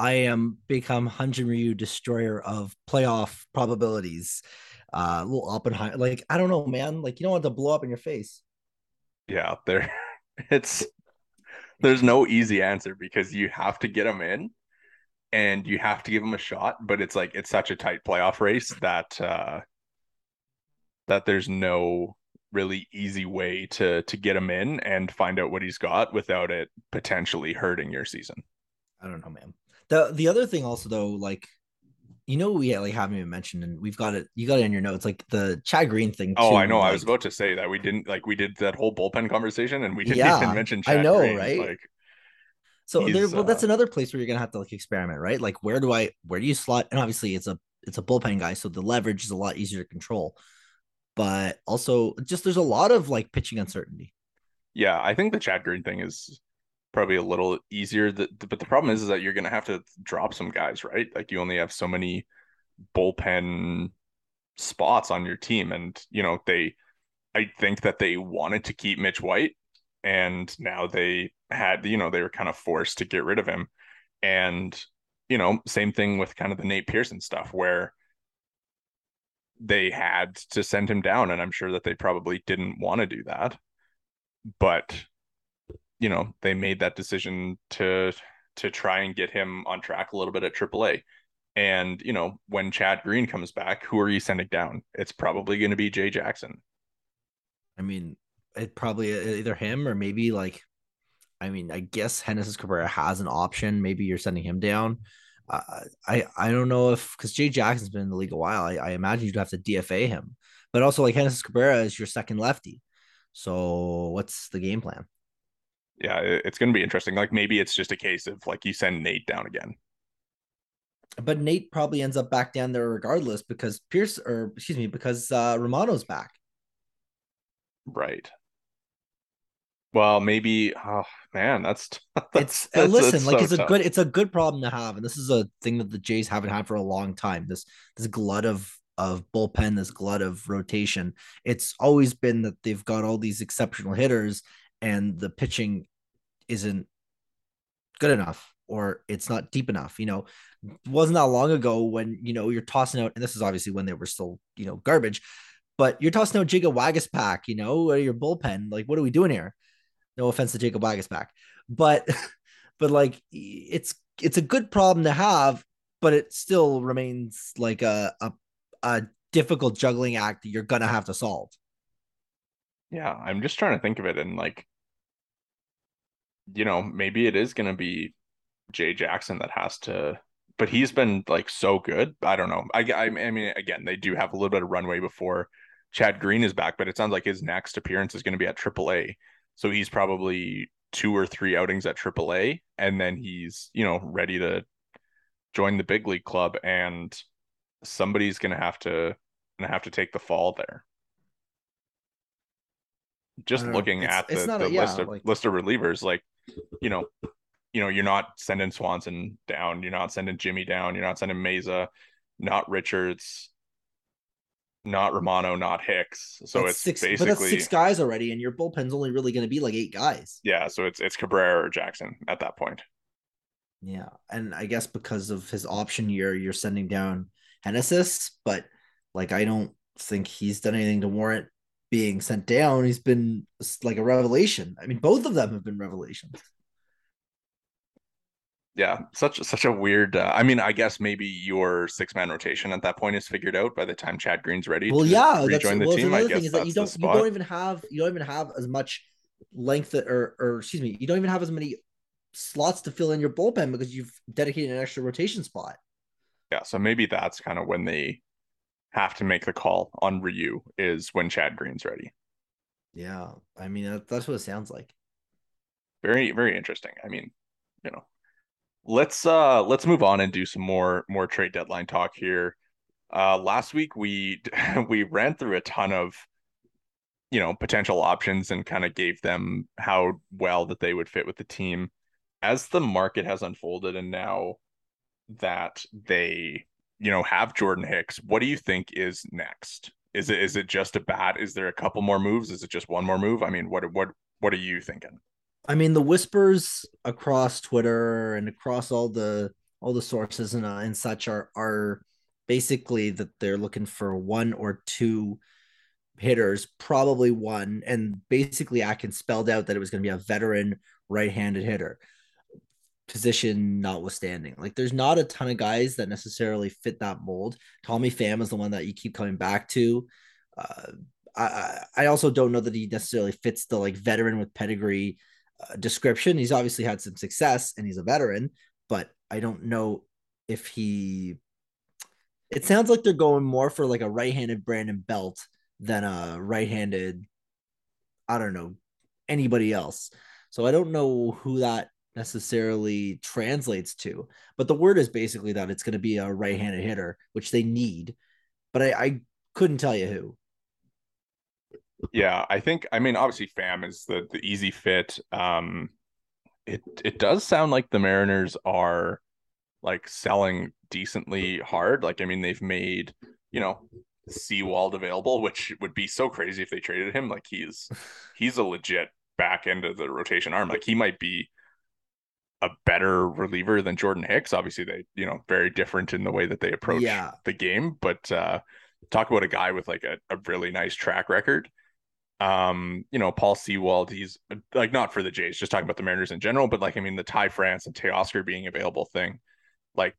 I am become Hyun-Jin Ryu destroyer of playoff probabilities uh little Oppenheimer like I don't know man like you don't want to blow up in your face. Yeah there [laughs] it's there's no easy answer because you have to get them in and you have to give them a shot but it's like it's such a tight playoff race that uh that there's no really easy way to to get him in and find out what he's got without it potentially hurting your season. I don't know man. The the other thing also though like you know we like haven't even mentioned and we've got it you got it in your notes like the chad green thing oh i know like, i was about to say that we didn't like we did that whole bullpen conversation and we didn't [laughs] yeah, even mention chad i know green. right like so there well that's uh, another place where you're gonna have to like experiment right like where do i where do you slot and obviously it's a it's a bullpen guy so the leverage is a lot easier to control but also just there's a lot of like pitching uncertainty yeah i think the chad green thing is probably a little easier. That, but the problem is, is that you're going to have to drop some guys, right? Like you only have so many bullpen spots on your team, and you know they. I think that they wanted to keep Mitch White, and now they had, you know, they were kind of forced to get rid of him, and you know, same thing with kind of the Nate Pearson stuff where they had to send him down, and I'm sure that they probably didn't want to do that, but you know they made that decision to to try and get him on track a little bit at AAA. And you know when Chad Green comes back, who are you sending down? It's probably going to be Jay Jackson. I mean, it probably either him or maybe like, I mean, I guess Genesis Cabrera has an option. Maybe you're sending him down. Uh, I I don't know if because Jay Jackson's been in the league a while. I, I imagine you'd have to DFA him, but also like Genesis Cabrera is your second lefty. So what's the game plan? Yeah, it's going to be interesting. Like maybe it's just a case of like you send Nate down again. But Nate probably ends up back down there regardless because Pierce or excuse me because uh Romano's back. Right. Well, maybe oh man, that's, [laughs] that's it's that's, listen, that's like so it's a good it's a good problem to have and this is a thing that the Jays haven't had for a long time. This this glut of of bullpen, this glut of rotation. It's always been that they've got all these exceptional hitters and the pitching isn't good enough or it's not deep enough. You know, wasn't that long ago when, you know, you're tossing out, and this is obviously when they were still, you know, garbage, but you're tossing out Jacob Waguespack, you know, or your bullpen. Like, what are we doing here? No offense to Jacob Waguespack, but, [laughs] but like, it's, it's a good problem to have, but it still remains like a, a, a difficult juggling act that you're going to have to solve. Yeah. I'm just trying to think of it. And like, you know, maybe it is going to be Jay Jackson that has to, but he's been like so good. I don't know. I, I, I mean, again, they do have a little bit of runway before Chad Green is back, but it sounds like his next appearance is going to be at AAA. So he's probably two or three outings at AAA, and then he's you know ready to join the big league club, and somebody's going to have to gonna have to take the fall there just looking at the, the a, yeah, list of like... list of relievers, like you know, you know, you're not sending Swanson down, you're not sending Jimmy down, you're not sending Mayza, not Richards, not Romano, not Hicks. So that's it's six, basically but that's six guys already, and your bullpen's only really going to be like eight guys. Yeah, so it's it's Cabrera or Jackson at that point. Yeah, and I guess because of his option year, you're sending down Genesis, but like I don't think he's done anything to warrant being sent down, he's been like a revelation. I mean, both of them have been revelations. Yeah, such such a weird. Uh, I mean, I guess maybe your six man rotation at that point is figured out by the time Chad Green's ready. Well, yeah, rejoin the well, team. I guess is that that's you don't you don't even have you don't even have as much length or or excuse me, you don't even have as many slots to fill in your bullpen because you've dedicated an extra rotation spot. Yeah, so maybe that's kind of when they have to make the call on Ryu is when Chad Green's ready. Yeah, I mean that's what it sounds like. Very very interesting. I mean, you know, let's uh let's move on and do some more more trade deadline talk here. Uh last week we [laughs] we ran through a ton of you know potential options and kind of gave them how well that they would fit with the team as the market has unfolded and now that they you know have Jordan Hicks what do you think is next? Is it is it just a bat? Is there a couple more moves? Is it just one more move? I mean what what what are you thinking? I mean, the whispers across Twitter and across all the all the sources and uh, and such are are basically that they're looking for one or two hitters, probably one, and basically Atkins spelled out that it was going to be a veteran right-handed hitter, position notwithstanding. Like, there's not a ton of guys that necessarily fit that mold. Tommy Pham is the one that you keep coming back to. Uh, I I also don't know that he necessarily fits the like veteran with pedigree uh, description. He's obviously had some success and he's a veteran, but I don't know if he. It sounds like they're going more for like a right-handed Brandon Belt than a right-handed. I don't know anybody else. So I don't know who that necessarily translates to, but the word is basically that it's going to be a right-handed hitter, which they need. But I, I couldn't tell you who. Yeah, I think I mean obviously Pham is the the easy fit. Um it it does sound like the Mariners are like selling decently hard. Like I mean they've made, you know, Sewald available, which would be so crazy if they traded him. Like he's [laughs] he's a legit back end of the rotation arm. Like he might be a better reliever than Jordan Hicks. Obviously they, you know, very different in the way that they approach Yeah. the game, but uh talk about a guy with like a, a really nice track record. Um, you know, Paul Sewald, he's like not for the Jays, just talking about the Mariners in general, but like I mean the Ty France and Teoscar being available thing. Like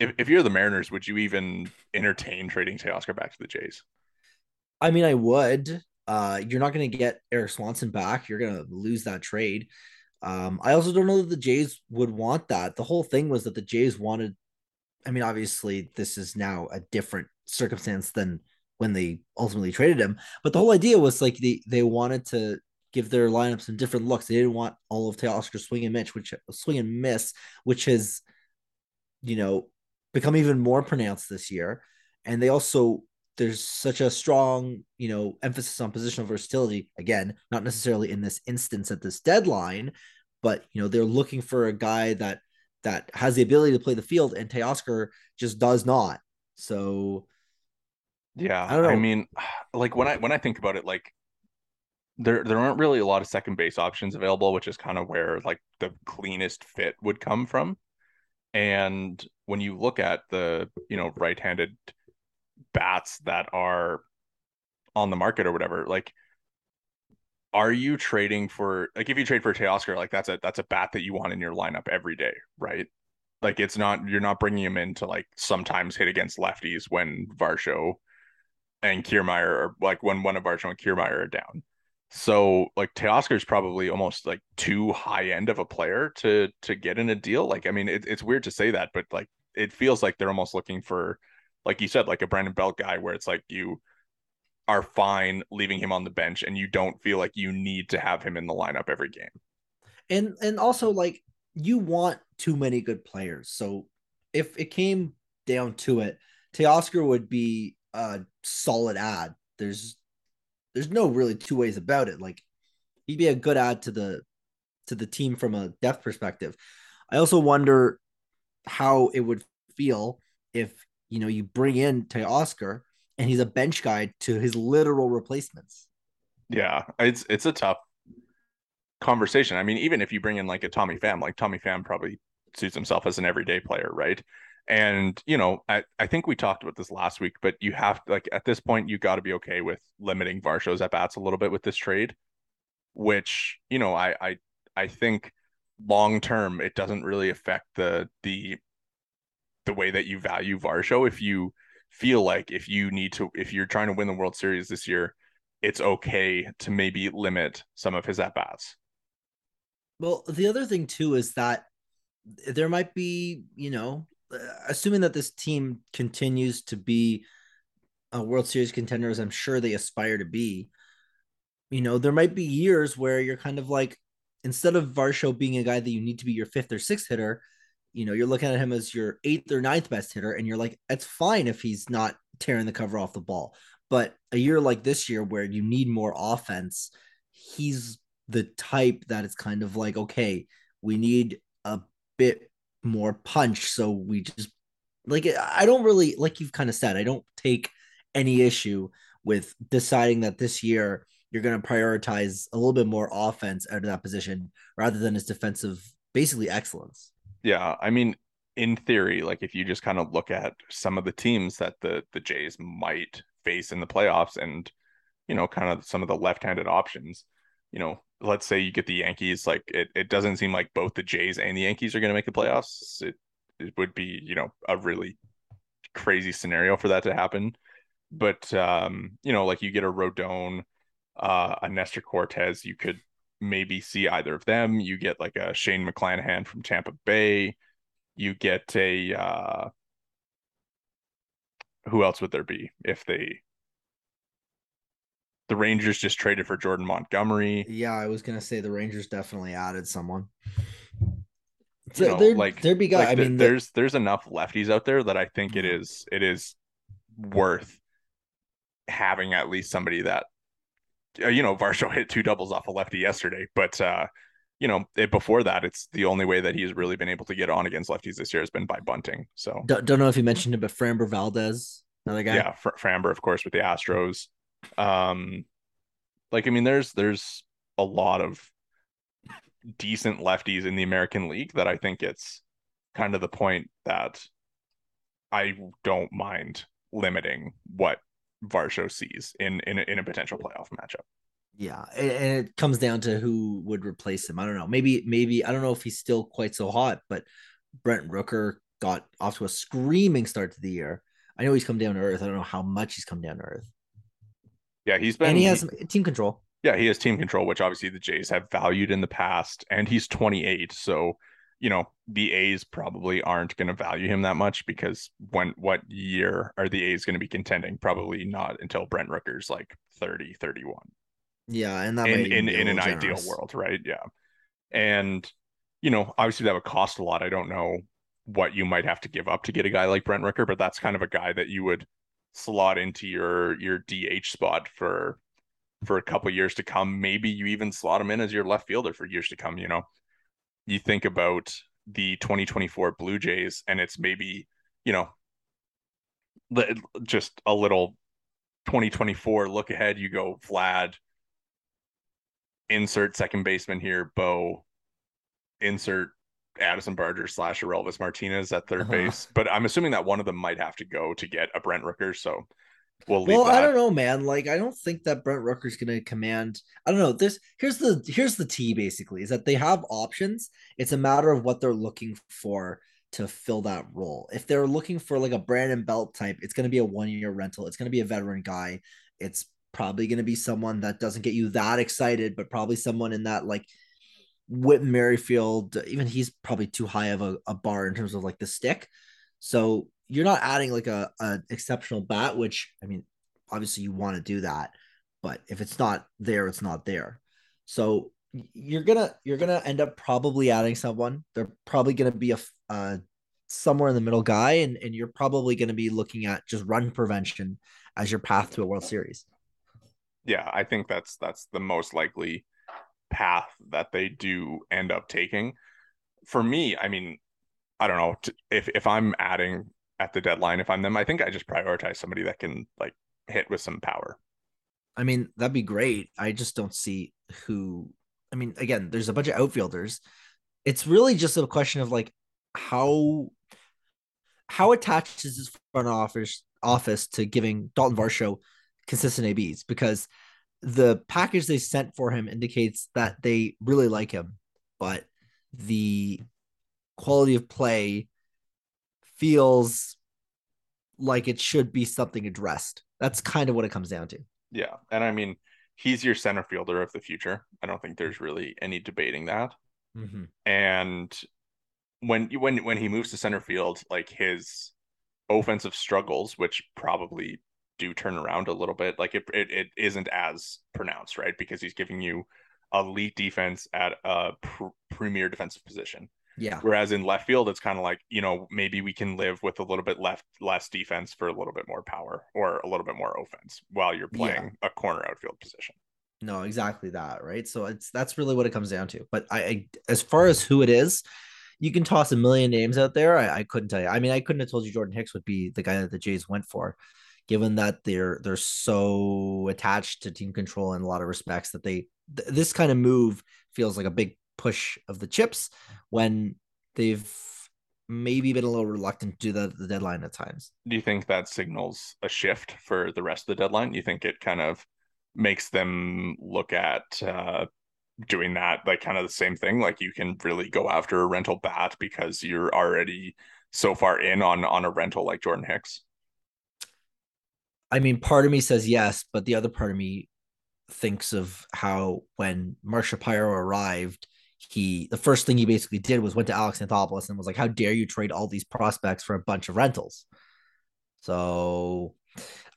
if, if you're the Mariners, would you even entertain trading Teoscar back to the Jays? I mean, I would. Uh, you're not going to get Erik Swanson back. You're going to lose that trade. Um, I also don't know that the Jays would want that. The whole thing was that the Jays wanted. I mean, obviously, this is now a different circumstance than when they ultimately traded him. But the whole idea was like they they wanted to give their lineup some different looks. They didn't want all of Teoscar swing and miss, which swing and miss, which has, you know, become even more pronounced this year. And they also there's such a strong, you know, emphasis on positional versatility. Again, not necessarily in this instance at this deadline, but you know, they're looking for a guy that that has the ability to play the field, and Teoscar just does not. So Yeah, I don't know. I mean, [sighs] like when I when I think about it, like there there aren't really a lot of second base options available, which is kind of where like the cleanest fit would come from. And when you look at the, you know, right-handed bats that are on the market or whatever, like are you trading for like if you trade for Teoscar, like that's a that's a bat that you want in your lineup every day, right? Like it's not you're not bringing him in to like sometimes hit against lefties when Varsho and Kiermaier are like when one of Varsho and Kiermaier are down. So like Teoscar is probably almost like too high end of a player to to get in a deal. Like I mean, it, it's weird to say that, but like it feels like they're almost looking for, like you said, like a Brandon Belt guy, where it's like you are fine leaving him on the bench and you don't feel like you need to have him in the lineup every game. and and also like you want too many good players. So if it came down to it, Teoscar would be a solid ad. There's there's no really two ways about it. Like he'd be a good add to the to the team from a depth perspective. I also wonder how it would feel if you know you bring in Teoscar and he's a bench guy to his literal replacements. Yeah, it's it's a tough conversation. I mean, even if you bring in like a Tommy Pham, like Tommy Pham probably suits himself as an everyday player, right? And you know, I, I think we talked about this last week, but you have like at this point you got to be okay with limiting Varsho's at bats a little bit with this trade, which you know I I I think long term, it doesn't really affect the the the way that you value Varsho. If you feel like if you need to, if you're trying to win the World Series this year, it's okay to maybe limit some of his at bats. Well, the other thing too is that there might be, you know, uh, assuming that this team continues to be a World Series contender, as I'm sure they aspire to be, you know, there might be years where you're kind of like, instead of Varsho being a guy that you need to be your fifth or sixth hitter, you know, you're looking at him as your eighth or ninth best hitter, and you're like, it's fine if he's not tearing the cover off the ball. But a year like this year where you need more offense, he's the type that it's kind of like, okay, we need a bit more punch. So we just like I don't really like you've kind of said, I don't take any issue with deciding that this year you're going to prioritize a little bit more offense out of that position rather than his defensive basically excellence. Yeah, I mean, in theory, like if you just kind of look at some of the teams that the the Jays might face in the playoffs and you know, kind of some of the left-handed options, you know, let's say you get the Yankees, like it, it doesn't seem like both the Jays and the Yankees are going to make the playoffs. It it would be, you know, a really crazy scenario for that to happen. But um, you know, like you get a Rodon, uh, a Nestor Cortes, you could maybe see either of them. You get like a Shane McClanahan from Tampa Bay. You get a uh, who else would there be if they the Rangers just traded for Jordan Montgomery. Yeah, I was gonna say the Rangers definitely added someone. So you know, there, like there be guys. Like I mean, there's the... there's enough lefties out there that I think it mm-hmm. is it is worth having at least somebody that you know, Varsho [laughs] hit two doubles off a lefty yesterday, but uh, you know, it, before that, it's the only way that he's really been able to get on against lefties this year has been by bunting. So don't, don't know if you mentioned it, but Framber Valdez, another guy. Yeah, Fr- Framber, of course, with the Astros. Um, like I mean, there's there's a lot of decent lefties in the American League that I think it's kind of the point that I don't mind limiting what Varsho sees in in a, in a potential playoff matchup. Yeah, and it comes down to who would replace him. I don't know. Maybe maybe I don't know if he's still quite so hot, but Brent Rooker got off to a screaming start to the year. I know he's come down to earth. I don't know how much he's come down to earth. Yeah, he's been and he has team control. Yeah, he has team control, which obviously the Jays have valued in the past, and he's 28, so you know, the A's probably aren't going to value him that much because when what year are the A's going to be contending? Probably not until Brent Rooker's like 30, 31. Yeah, and that in in, in an generous. ideal world, right? Yeah. And you know, obviously that would cost a lot. I don't know what you might have to give up to get a guy like Brent Rooker, but that's kind of a guy that you would slot into your your DH spot for for a couple years to come. Maybe you even slot him in as your left fielder for years to come, you know you think about the 2024 Blue Jays and it's maybe, you know, just a little 2024 look ahead, you go Vlad, insert second baseman here, Bo, insert Addison Barger slash Elvis Martinez at 3rd uh-huh. base. But I'm assuming that one of them might have to go to get a Brent Rooker. So We'll, well I don't know, man. Like, I don't think that Brent Rooker's going to command. I don't know. This here's the here's the T basically is that they have options. It's a matter of what they're looking for to fill that role. If they're looking for like a Brandon Belt type, it's going to be a one year rental. It's going to be a veteran guy. It's probably going to be someone that doesn't get you that excited, but probably someone in that like Whit Merrifield. Even he's probably too high of a, a bar in terms of like the stick. So you're not adding like a, a exceptional bat, which I mean, obviously you want to do that, but if it's not there, it's not there. So you're gonna you're gonna end up probably adding someone. They're probably gonna be a uh, somewhere in the middle guy, and and you're probably gonna be looking at just run prevention as your path to a World Series. Yeah, I think that's that's the most likely path that they do end up taking. For me, I mean, I don't know if if I'm adding at the deadline if I'm them. I think I just prioritize somebody that can like hit with some power. I mean, that'd be great. I just don't see who. I mean, again, there's a bunch of outfielders. It's really just a question of like how how attached is this front office office to giving Dalton Varsho consistent ABs because the package they sent for him indicates that they really like him, but the quality of play feels like it should be something addressed. That's kind of what it comes down to. Yeah. And I mean, he's your center fielder of the future. I don't think there's really any debating that. Mm-hmm. And when when when he moves to center field, like his offensive struggles, which probably do turn around a little bit, like it it, it isn't as pronounced, right? Because he's giving you elite defense at a pr- premier defensive position. Yeah. Whereas in left field, it's kind of like, you know, maybe we can live with a little bit left less defense for a little bit more power or a little bit more offense while you're playing yeah. a corner outfield position. No, exactly that, right? So it's that's really what it comes down to. But I, I as far as who it is, you can toss a million names out there. I, I couldn't tell you. I mean, I couldn't have told you Jordan Hicks would be the guy that the Jays went for, given that they're they're so attached to team control in a lot of respects that they th- this kind of move feels like a big push of the chips when they've maybe been a little reluctant to do the, the deadline at times. Do you think that signals a shift for the rest of the deadline? You think it kind of makes them look at uh, doing that like kind of the same thing? Like you can really go after a rental bat because you're already so far in on on a rental like Jordan Hicks. I mean, part of me says yes, but the other part of me thinks of how when Mark Shapiro arrived, he the first thing he basically did was went to Alex Anthopoulos and was like, "How dare you trade all these prospects for a bunch of rentals?" So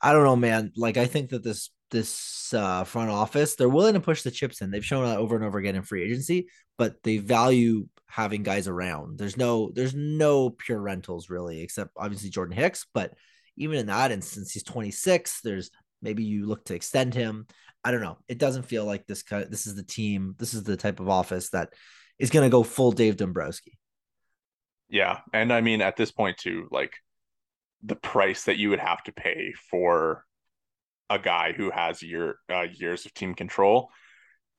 I don't know, man. Like I think that this this uh, front office they're willing to push the chips in. They've shown that over and over again in free agency, but they value having guys around. There's no there's no pure rentals really, except obviously Jordan Hicks. But even in that instance, he's 26. There's maybe you look to extend him. I don't know. It doesn't feel like this this is the team. This is the type of office that is going to go full Dave Dombrowski. Yeah, and I mean at this point too, like the price that you would have to pay for a guy who has year uh, years of team control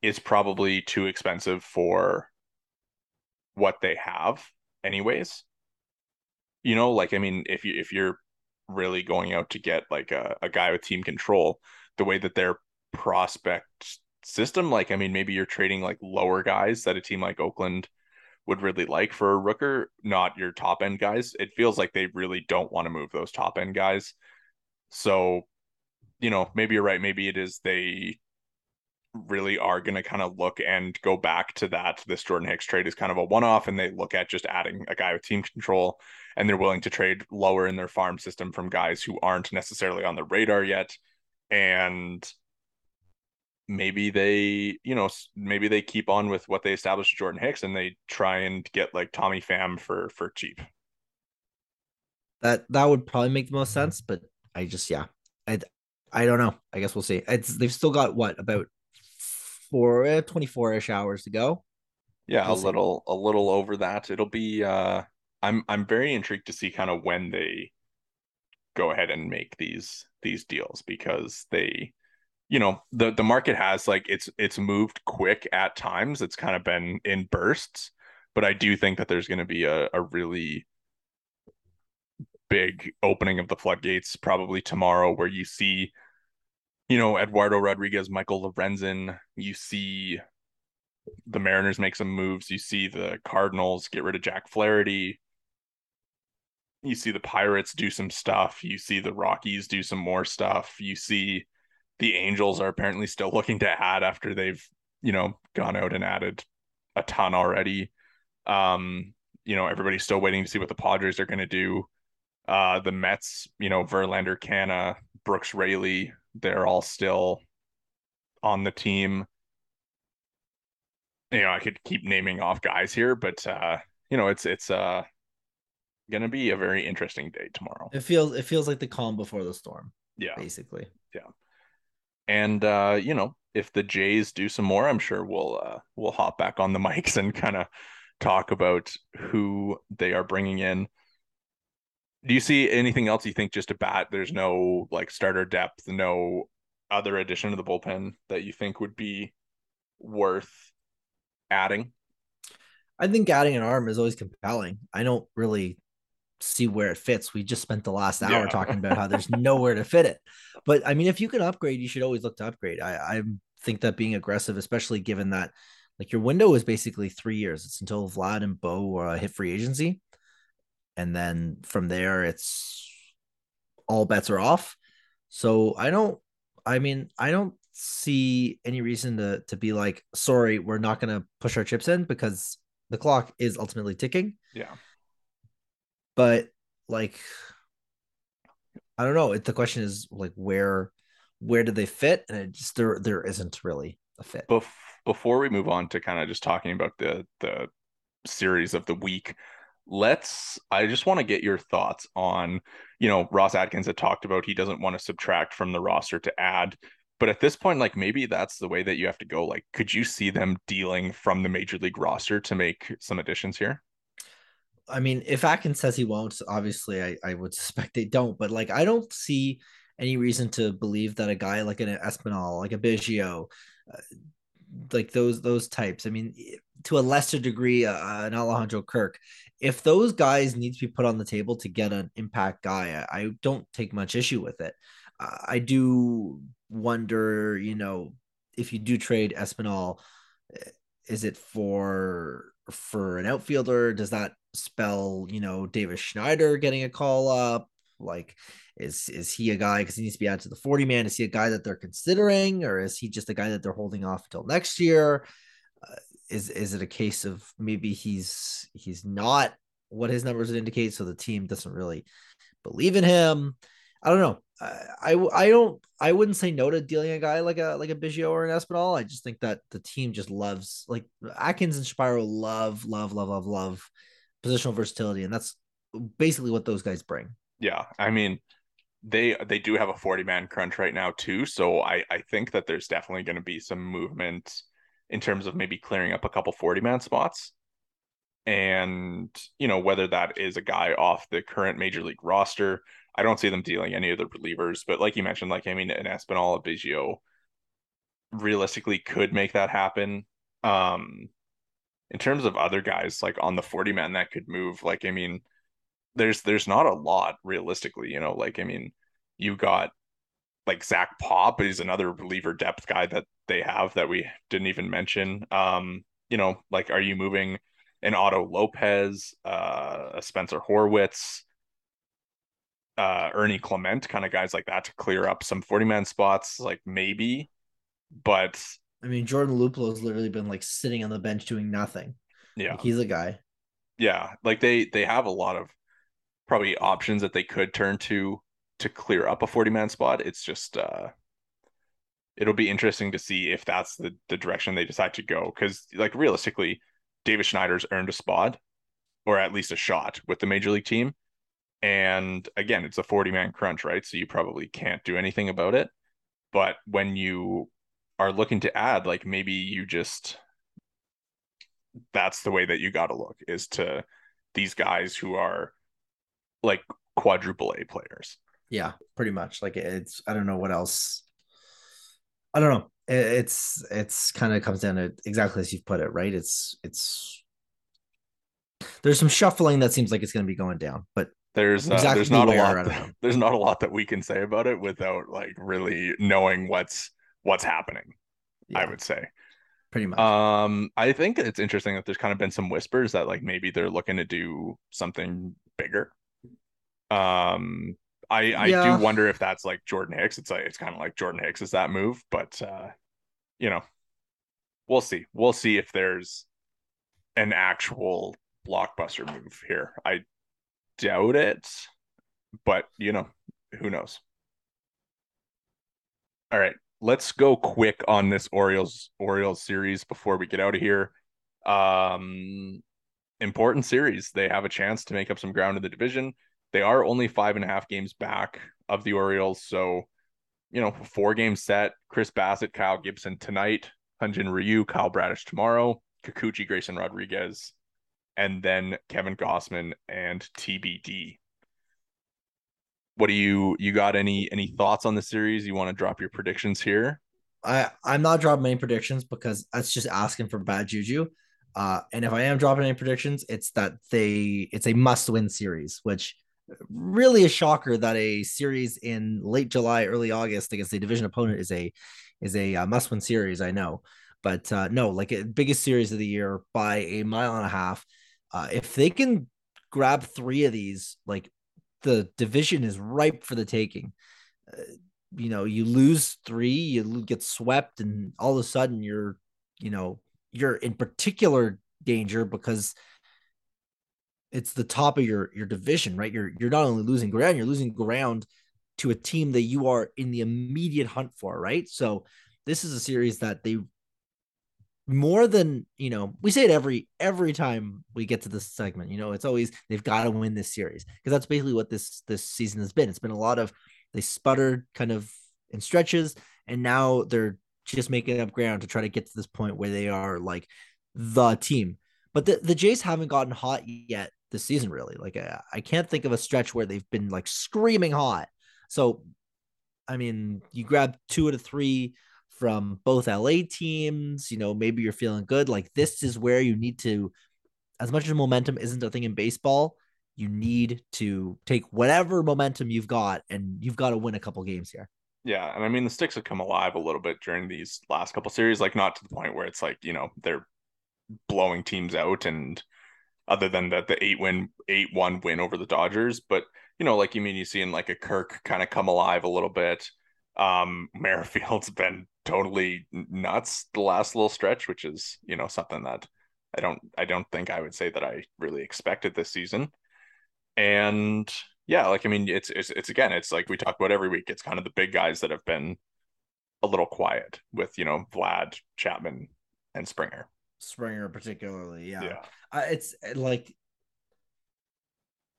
is probably too expensive for what they have anyways you know like i mean if you if you're really going out to get like a, a guy with team control the way that they're prospect system. Like, I mean, maybe you're trading like lower guys that a team like Oakland would really like for a rooker, not your top end guys. It feels like they really don't want to move those top end guys. So, you know, maybe you're right. Maybe it is they really are going to kind of look and go back to that. This Jordan Hicks trade is kind of a one off, and they look at just adding a guy with team control, and they're willing to trade lower in their farm system from guys who aren't necessarily on the radar yet. And maybe they, you know, maybe they keep on with what they established with Jordan Hicks and they try and get like Tommy Pham for for cheap. That that would probably make the most sense, but I just yeah, I I don't know. I guess we'll see. It's they've still got what about four eh, 24 ish hours to go. Yeah, a little a little over that. It'll be uh I'm I'm very intrigued to see kind of when they go ahead and make these these deals because they you know the the market has like it's it's moved quick at times it's kind of been in bursts but i do think that there's going to be a, a really big opening of the floodgates probably tomorrow where you see you know eduardo rodriguez michael lorenzen you see the mariners make some moves you see the cardinals get rid of jack flaherty you see the pirates do some stuff you see the rockies do some more stuff you see the Angels are apparently still [laughs] looking to add after they've, you know, gone out and added a ton already. Um, you know, everybody's still waiting to see what the Padres are going to do. Uh, the Mets, you know, Verlander, Canha, Brooks Raley, they're all still on the team. You know, I could keep naming off guys here, but uh, you know, it's it's uh gonna be a very interesting day tomorrow. It feels it feels like the calm before the storm. Yeah. Basically. Yeah. And uh, you know, if the Jays do some more, I'm sure we'll uh, we'll hop back on the mics and kind of talk about who they are bringing in. Do you see anything else you think just a bat? There's no like starter depth, no other addition to the bullpen that you think would be worth adding? I think adding an arm is always compelling. I don't really see where it fits. We just spent the last hour yeah. talking about how there's [laughs] nowhere to fit it. But I mean, if you can upgrade, you should always look to upgrade. I, I think that being aggressive, especially given that Like your window is basically three years. It's until Vlad and Bo uh, hit free agency, and then from there, it's all bets are off. So I don't. I mean, I don't see any reason to to be like, sorry, we're not going to push our chips in because the clock is ultimately ticking. Yeah. But like, I don't know. It, the question is like, where where do they fit? And it just there there isn't really a fit. Bef- before we move on to kind of just talking about the the series of the week, let's I just want to get your thoughts on, you know, Ross Atkins had talked about he doesn't want to subtract from the roster to add. But at this point, like maybe that's the way that you have to go. Like, could you see them dealing from the major league roster to make some additions here? I mean, if Atkins says he won't, obviously I, I would [laughs] suspect they don't. But like, I don't see any reason to believe that a guy like an Espinal, like a Biggio, uh, like those those types. I mean, to a lesser degree, uh, an Alejandro Kirk. If those guys need to be put on the table to get an impact guy, I, I don't take much issue with it. Uh, I do wonder, you know, if you do trade Espinal, eh, is it for for an outfielder? Does that spell, you know, Davis Schneider getting a call up? Like, is is he a guy because he needs to be added to the 40 man? Is he a guy that they're considering, or is he just a guy that they're holding off until next year? Uh, is is it a case of maybe he's he's not what his numbers would indicate, so the team doesn't really believe in him? I don't know. I, I I don't I wouldn't say no to dealing a guy like a like a Biggio or an Espinal. I just think that the team just loves like Atkins and Shapiro love love love love love positional versatility, and that's basically what those guys bring. Yeah, I mean, they they do have a 40 man crunch right now too, so I I think that there's definitely going to be some movement in terms of maybe clearing up a couple 40 man spots. And, you know, whether that is a guy off the current major league roster, I don't see them dealing any of the relievers. But like you mentioned, like, I mean, an Espinal, a Biggio realistically could make that happen. Um, in terms of other guys like on the 40 man that could move like i mean there's there's not a lot realistically you know like i mean you got like zach pop is another reliever depth guy that they have that we didn't even mention um you know like are you moving an otto lopez uh a spencer horwitz uh ernie clement kind of guys like that to clear up some 40 man spots like maybe but I mean, Jordan Luplow has literally been like sitting on the bench doing nothing. Yeah, like, he's a guy. Yeah, like they they have a lot of probably options that they could turn to to clear up a 40 man spot. It's just uh it'll be interesting to see if that's the the direction they decide to go cuz like realistically Davis Schneider's earned a spot or at least a shot with the major league team. And again, it's a 40 man crunch, right? So you probably can't do anything about it. But when you are looking to add, like maybe you just that's the way that you got to look is to these guys who are like quadruple A players. Yeah, pretty much. Like it's I don't know what else. I don't know. It's it's kind of comes down to exactly as you've put it, right? It's it's there's some shuffling that seems like it's going to be going down, but there's uh, exactly there's not a lot that, [laughs] there's not a lot that we can say about it without like really knowing what's what's happening. Yeah. I would say. Pretty much. Um, I think it's interesting that there's kind of been some whispers that like maybe they're looking to do something bigger. Um, I I yeah. do wonder if that's like Jordan Hicks. It's like it's kind of like Jordan Hicks is that move, but uh, you know, we'll see. We'll see if there's an actual blockbuster move here. I doubt it, but you know, who knows? All right let's go quick on this Orioles Orioles series before we get out of here. Um, important series. They have a chance to make up some ground in the division. They are only five and a half games back of the Orioles, so you know, four game set. Chris Bassitt, Kyle Gibson tonight, Hyun-Jin Ryu, Kyle Bradish tomorrow, Kikuchi, Grayson Rodriguez, and then Kevin Gausman and TBD what do you you got any any thoughts on the series? You want to drop your predictions here? I I'm not dropping any predictions because that's just asking for bad juju. Uh, and if I am dropping any predictions, it's that they it's a must win series, which really a shocker that a series in late July, early August against a division opponent is a is a uh, must win series. I know, But uh, no, like a biggest series of the year by a mile and a half. Uh, if they can grab three of these, like the division is ripe for the taking. Uh, you know, you lose three, you get swept, and all of a sudden you're, you know, you're in particular danger because it's the top of your your division, right? You're you're not only losing ground, you're losing ground to a team that you are in the immediate hunt for, right? So this is a series that they more than you know we say it every every time we get to this segment you know it's always they've got to win this series because that's basically what this this season has been it's been a lot of they sputtered kind of in stretches and now they're just making up ground to try to get to this point where they are like the team but the, the jays haven't gotten hot yet this season really like I, I can't think of a stretch where they've been like screaming hot so i mean you grab two out of three from both LA teams. You know, maybe you're feeling good. Like this is where you need to, as much as momentum isn't a thing in baseball, you need to take whatever momentum you've got and you've got to win a couple games here. Yeah, and I mean the sticks have come alive a little bit during these last couple series, like not to the point where it's like you know they're blowing teams out, and other than that the eight win eight one win over the Dodgers, but you know like you mean you seeing like a Kirk kind of come alive a little bit. Um, [laughs] Merrifield's been totally nuts the last little stretch, which is you know something that I don't I don't think I would say that I really expected this season. And yeah, like I mean, it's it's it's again, it's like we talk about every week. It's kind of the big guys that have been a little quiet with you know Vlad, Chapman, and Springer. Springer particularly, yeah. yeah. Uh, it's like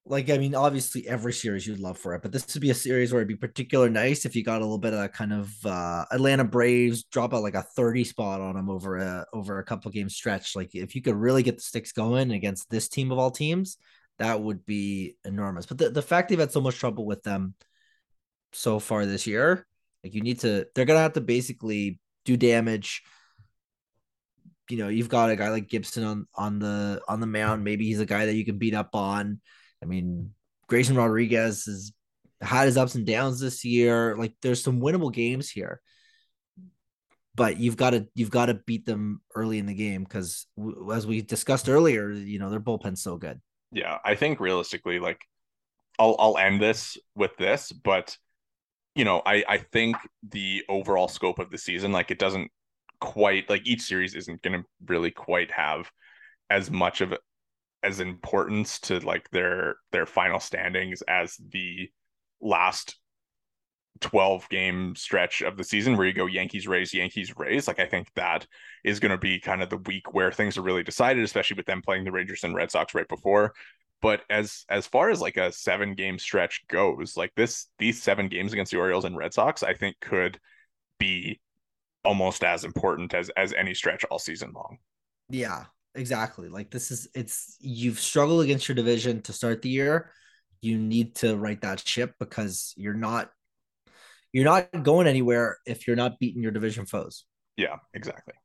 like I mean, obviously every series you'd love for it, but this would be a series where it'd be particular nice if you got a little bit of that kind of uh, Atlanta Braves drop out like a 30 spot on them over a over a couple game stretch. Like if you could really get the sticks going against this team of all teams, that would be enormous. But the, the fact they've had so much trouble with them so far this year, like you need to they're gonna have to basically do damage. You know, you've got a guy like Gibson on on the on the mound. Maybe he's a guy that you can beat up on I mean, Grayson Rodriguez has had his ups and downs this year. Like there's some winnable games here. But you've got to you've got to beat them early in the game because, w- as we discussed earlier, you know their bullpen's so good. Yeah, I think realistically, like I'll I'll end this with this, but you know, I I think the overall scope of the season, like it doesn't quite like each series isn't going to really quite have as much of as importance to like their their final standings as the last 12 game stretch of the season where you go Yankees Rays Yankees Rays. Like I think that is going to be kind of the week where things are really decided especially with them playing the Rangers and Red Sox right before. But as as far as like a 7 game stretch goes like this these 7 games against the Orioles and Red Sox I think could be almost as important as as any stretch all season long yeah exactly. Like this is it's you've struggled against your division to start the year. You need to right that ship because you're not you're not going anywhere if you're not beating your division foes. Yeah, exactly.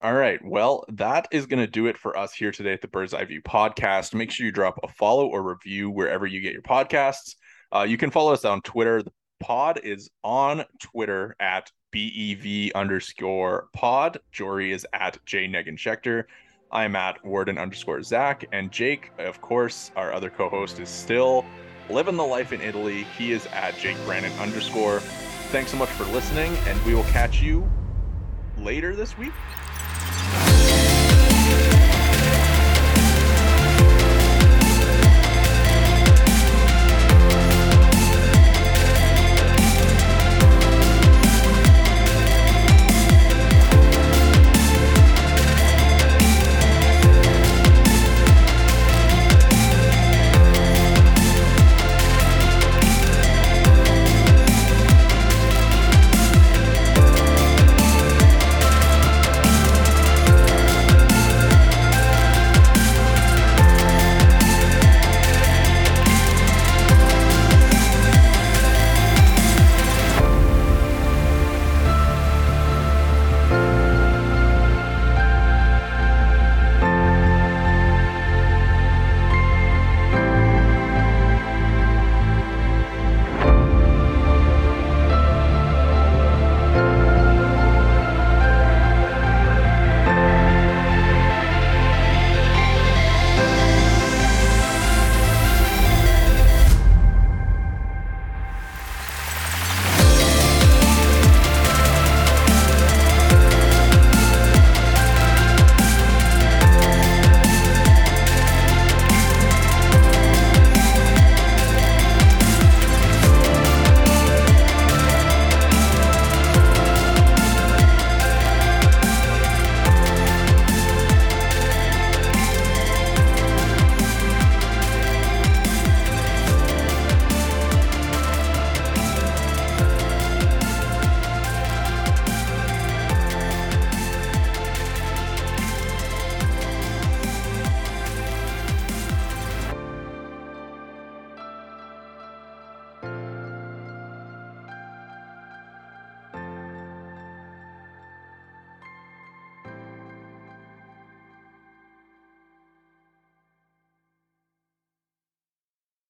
All right. Well, that is going to do it for us here today at the Bird's Eye View podcast. Make sure you drop a follow or review wherever you get your podcasts. Uh, you can follow us on Twitter. The pod is on Twitter at BEV underscore pod. Jori is at J Negin Shecter. I'm at Worden underscore Zach. And Jake, of course, our other co host, is still living the life in Italy. He is at Jake Brandon underscore. Thanks so much for listening, and we will catch you later this week.